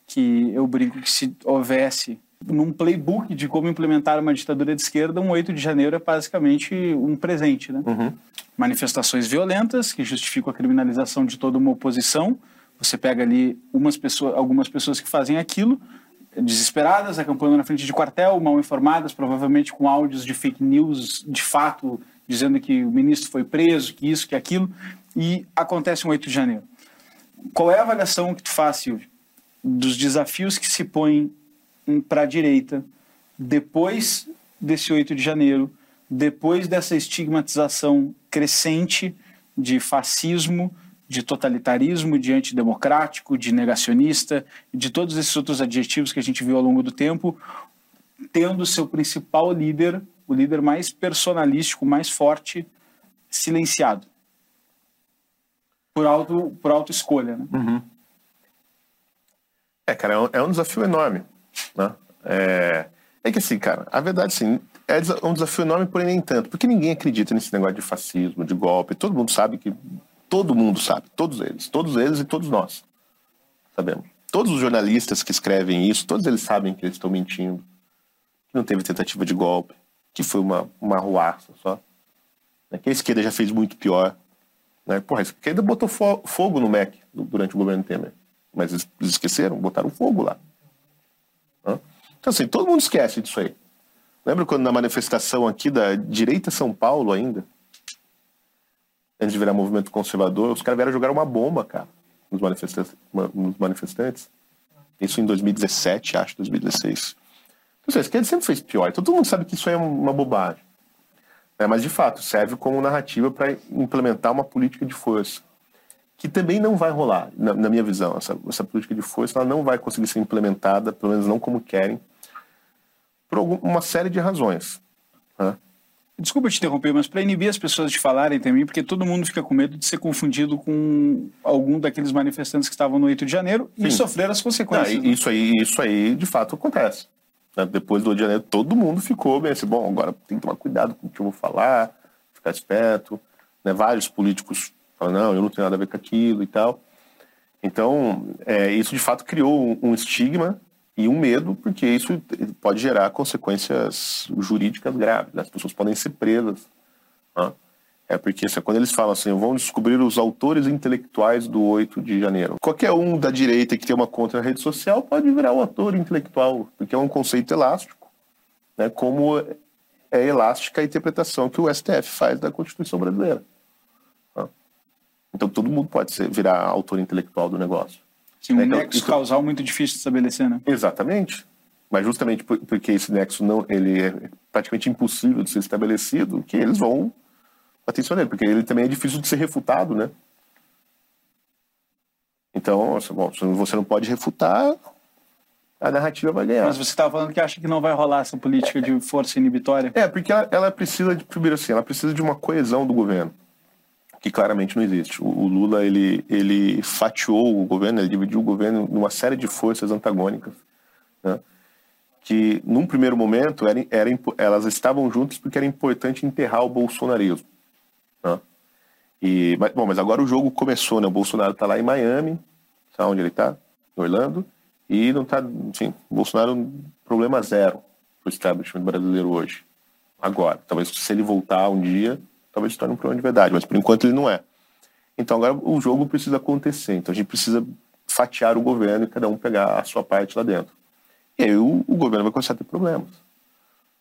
que eu brinco que se houvesse num playbook de como implementar uma ditadura de esquerda, um 8 de janeiro é basicamente um presente, né? Uhum. Manifestações violentas que justificam a criminalização de toda uma oposição. Você pega ali umas pessoas, algumas pessoas que fazem aquilo, desesperadas, acampando na frente de quartel, mal informadas, provavelmente com áudios de fake news, de fato, dizendo que o ministro foi preso, que isso, que aquilo, e acontece um 8 de janeiro. Qual é a avaliação que tu faz, Silvio, dos desafios que se põem para a direita depois desse 8 de janeiro, depois dessa estigmatização crescente de fascismo, de totalitarismo, de antidemocrático, de negacionista, de todos esses outros adjetivos que a gente viu ao longo do tempo, tendo seu principal líder o líder mais personalístico, mais forte, silenciado. Por auto, por auto escolha, né? É, cara, é um, é um desafio enorme, né? É, é que assim, cara, a verdade, sim, é um desafio enorme, porém nem tanto, porque ninguém acredita nesse negócio de fascismo, de golpe, todo mundo sabe que, todo mundo sabe, todos eles, todos eles e todos nós, sabemos. Todos os jornalistas que escrevem isso, todos eles sabem que eles estão mentindo, que não teve tentativa de golpe, que foi uma, uma ruaça só, né? que a esquerda já fez muito pior, né? Porra, a esquerda botou fo- fogo no MEC du- durante o governo Temer. Mas eles esqueceram, botaram fogo lá. Então, assim, todo mundo esquece disso aí. Lembra quando na manifestação aqui da direita São Paulo ainda, antes de virar movimento conservador, os caras vieram jogar uma bomba, cara, nos manifestantes. Nos manifestantes. Isso em 2017, acho, 2016. Então, assim, a esquerda sempre fez pior. Então, todo mundo sabe que isso é uma bobagem. né? Mas, de fato, serve como narrativa para implementar uma política de força que também não vai rolar, na, na minha visão. Essa, essa política de força ela não vai conseguir ser implementada, pelo menos não como querem, por uma série de razões. né? Desculpa te interromper, mas para inibir as pessoas de falarem também, porque todo mundo fica com medo de ser confundido com algum daqueles manifestantes que estavam no 8 de janeiro e Sim. sofrer as Não, consequências. e- né? isso, aí, isso aí, de fato, acontece. né? Depois do Rio de Janeiro, todo mundo ficou bem assim, bom, agora tem que tomar cuidado com o que eu vou falar, ficar esperto. Né? Vários políticos falam, não, eu não tenho nada a ver com aquilo e tal. Então, é, isso de fato criou um estigma e um medo, porque isso pode gerar consequências jurídicas graves. né? As pessoas podem ser presas. né? É porque se- quando eles falam assim, vão descobrir os autores intelectuais do 8 de janeiro. Qualquer um da direita que tem uma conta na rede social pode virar o autor intelectual, porque é um conceito elástico, né? como é elástica a interpretação que o STF faz da Constituição brasileira. né? Então todo mundo pode ser, virar autor intelectual do negócio. Sim, um Então, nexo isso- causal muito difícil de estabelecer, né? Exatamente. Mas justamente por- porque esse nexo não, ele é praticamente impossível de ser estabelecido, que eles vão atenção nele, porque ele também é difícil de ser refutado, né? Então, bom, se você não pode refutar, a narrativa vai ganhar. Mas você estava falando que acha que não vai rolar essa política de força inibitória. É, porque ela, ela precisa de, primeiro assim, ela precisa de uma coesão do governo, que claramente não existe. O, o Lula, ele, ele fatiou o governo, ele dividiu o governo numa série de forças antagônicas, né? que num primeiro momento era, era, elas estavam juntas porque era importante enterrar o bolsonarismo. né? E, mas, bom, mas agora o jogo começou, né? O Bolsonaro está lá em Miami, sabe onde ele está? Em Orlando, e não está, enfim, Bolsonaro problema zero para o establishment brasileiro hoje. Agora, talvez se ele voltar um dia, talvez se torne um problema de verdade, mas por enquanto ele não é. Então agora o jogo precisa acontecer, então a gente precisa fatiar o governo e cada um pegar a sua parte lá dentro. E aí o, o governo vai começar a ter problemas.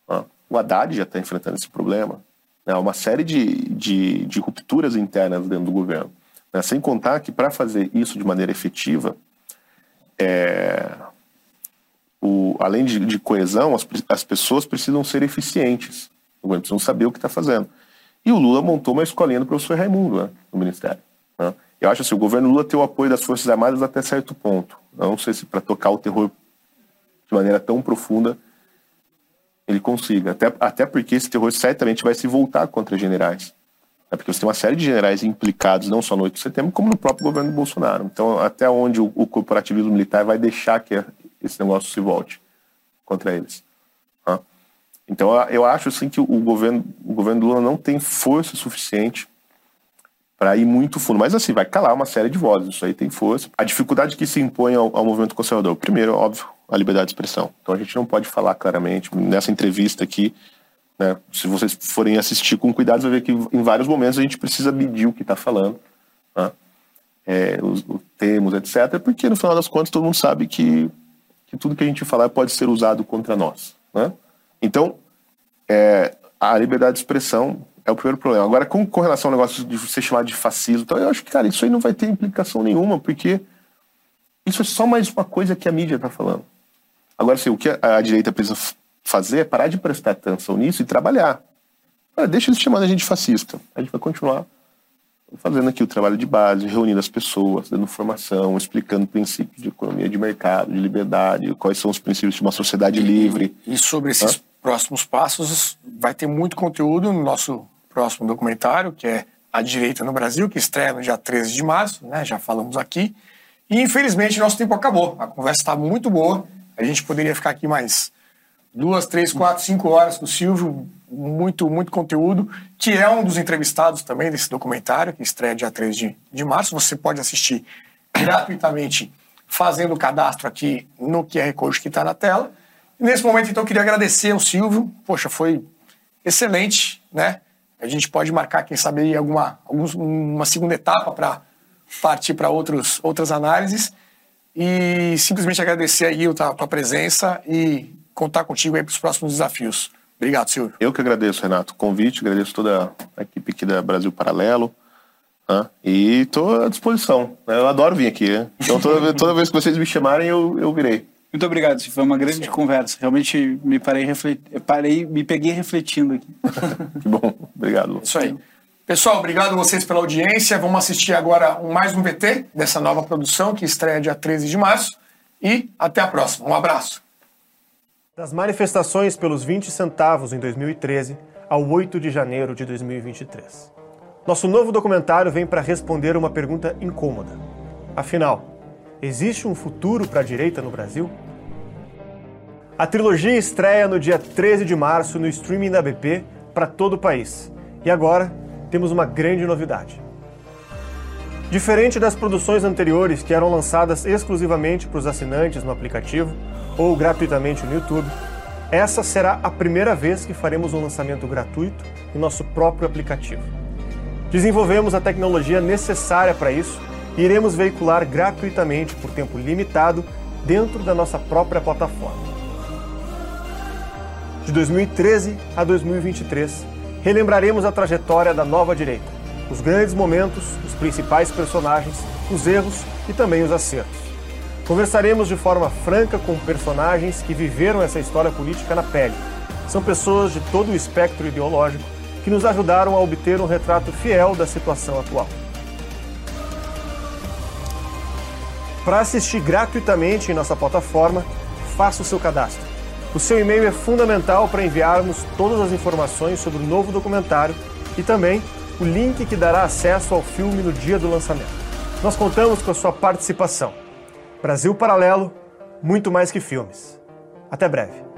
Ah, O Haddad já está enfrentando esse problema. né? Uma série de, de, de rupturas internas dentro do governo. né? Sem contar que para fazer isso de maneira efetiva, é, o, além de, de coesão, as, as pessoas precisam ser eficientes. O governo precisa saber o que está fazendo. E o Lula montou uma escolinha do professor Raimundo né, no Ministério. né? Eu acho assim, o governo Lula tem o apoio das Forças Armadas até certo ponto. Eu não sei se para tocar o terror de maneira tão profunda ele consiga. Até, até porque esse terror certamente vai se voltar contra generais. É porque você tem uma série de generais implicados, não só no 8 de setembro, como no próprio governo Bolsonaro. Então, até onde o, o corporativismo militar vai deixar que esse negócio se volte contra eles. Então, eu acho assim, que o governo, o governo Lula não tem força suficiente para ir muito fundo. Mas assim, vai calar uma série de vozes, isso aí tem força. A dificuldade que se impõe ao, ao movimento conservador, primeiro, óbvio, a liberdade de expressão. Então a gente não pode falar claramente. Nessa entrevista aqui, né, se vocês forem assistir com cuidado, vai ver que em vários momentos a gente precisa medir o que está falando, né? é, os, os termos, etc. Porque no final das contas todo mundo sabe que, que tudo que a gente falar pode ser usado contra nós. Né? Então, é, a liberdade de expressão é o primeiro problema. Agora, com, com relação ao negócio de ser chamado de fascismo, então, eu acho que, cara, isso aí não vai ter implicação nenhuma, porque isso é só mais uma coisa que a mídia está falando. Agora, assim, o que a, a direita precisa fazer é parar de prestar atenção nisso e trabalhar. Olha, deixa eles chamando a gente de fascista. A gente vai continuar fazendo aqui o trabalho de base, reunindo as pessoas, dando formação, explicando princípios de economia de mercado, de liberdade, quais são os princípios de uma sociedade livre. E sobre esses? Próximos passos, vai ter muito conteúdo no nosso próximo documentário, que é A Direita no Brasil, que estreia no dia 13 de março, né? Já falamos aqui. E infelizmente nosso tempo acabou. A conversa está muito boa. A gente poderia ficar aqui mais duas, três, quatro, cinco horas com o Silvio, muito, muito conteúdo, que é um dos entrevistados também desse documentário, que estreia dia 3 de, de março. Você pode assistir gratuitamente fazendo o cadastro aqui no QR Code que está na tela. Nesse momento, então, eu queria agradecer ao Silvio. Poxa, foi excelente, né? A gente pode marcar, quem sabe, alguma, alguns, uma segunda etapa para partir para outras análises. E simplesmente agradecer aí a tua presença e contar contigo aí para os próximos desafios. Obrigado, Silvio. Eu que agradeço, Renato, o convite, agradeço toda a equipe aqui da Brasil Paralelo. Né? E estou à disposição. Eu adoro vir aqui. Né? Então, toda, toda vez que vocês me chamarem, eu, eu virei. Muito obrigado, foi uma grande Sim. conversa. Realmente me parei, reflet... parei, me peguei refletindo aqui. que bom, obrigado. Isso aí. Pessoal, obrigado a vocês pela audiência. Vamos assistir agora mais um VT dessa nova produção que estreia dia 13 de março. E até a próxima. Um abraço. Das manifestações pelos 20 centavos em 2013 ao 8 de janeiro de 2023. Nosso novo documentário vem para responder uma pergunta incômoda. Afinal, existe um futuro para a direita no Brasil? A trilogia estreia no dia 13 de março no streaming da BP para todo o país. E agora temos uma grande novidade. Diferente das produções anteriores que eram lançadas exclusivamente para os assinantes no aplicativo, ou gratuitamente no YouTube, essa será a primeira vez que faremos um lançamento gratuito no nosso próprio aplicativo. Desenvolvemos a tecnologia necessária para isso e iremos veicular gratuitamente por tempo limitado dentro da nossa própria plataforma. De 2013 a 2023, relembraremos a trajetória da nova direita, os grandes momentos, os principais personagens, os erros e também os acertos. Conversaremos de forma franca com personagens que viveram essa história política na pele. São pessoas de todo o espectro ideológico que nos ajudaram a obter um retrato fiel da situação atual. Para assistir gratuitamente em nossa plataforma, faça o seu cadastro. O seu e-mail é fundamental para enviarmos todas as informações sobre o novo documentário e também o link que dará acesso ao filme no dia do lançamento. Nós contamos com a sua participação. Brasil Paralelo, muito mais que filmes. Até breve.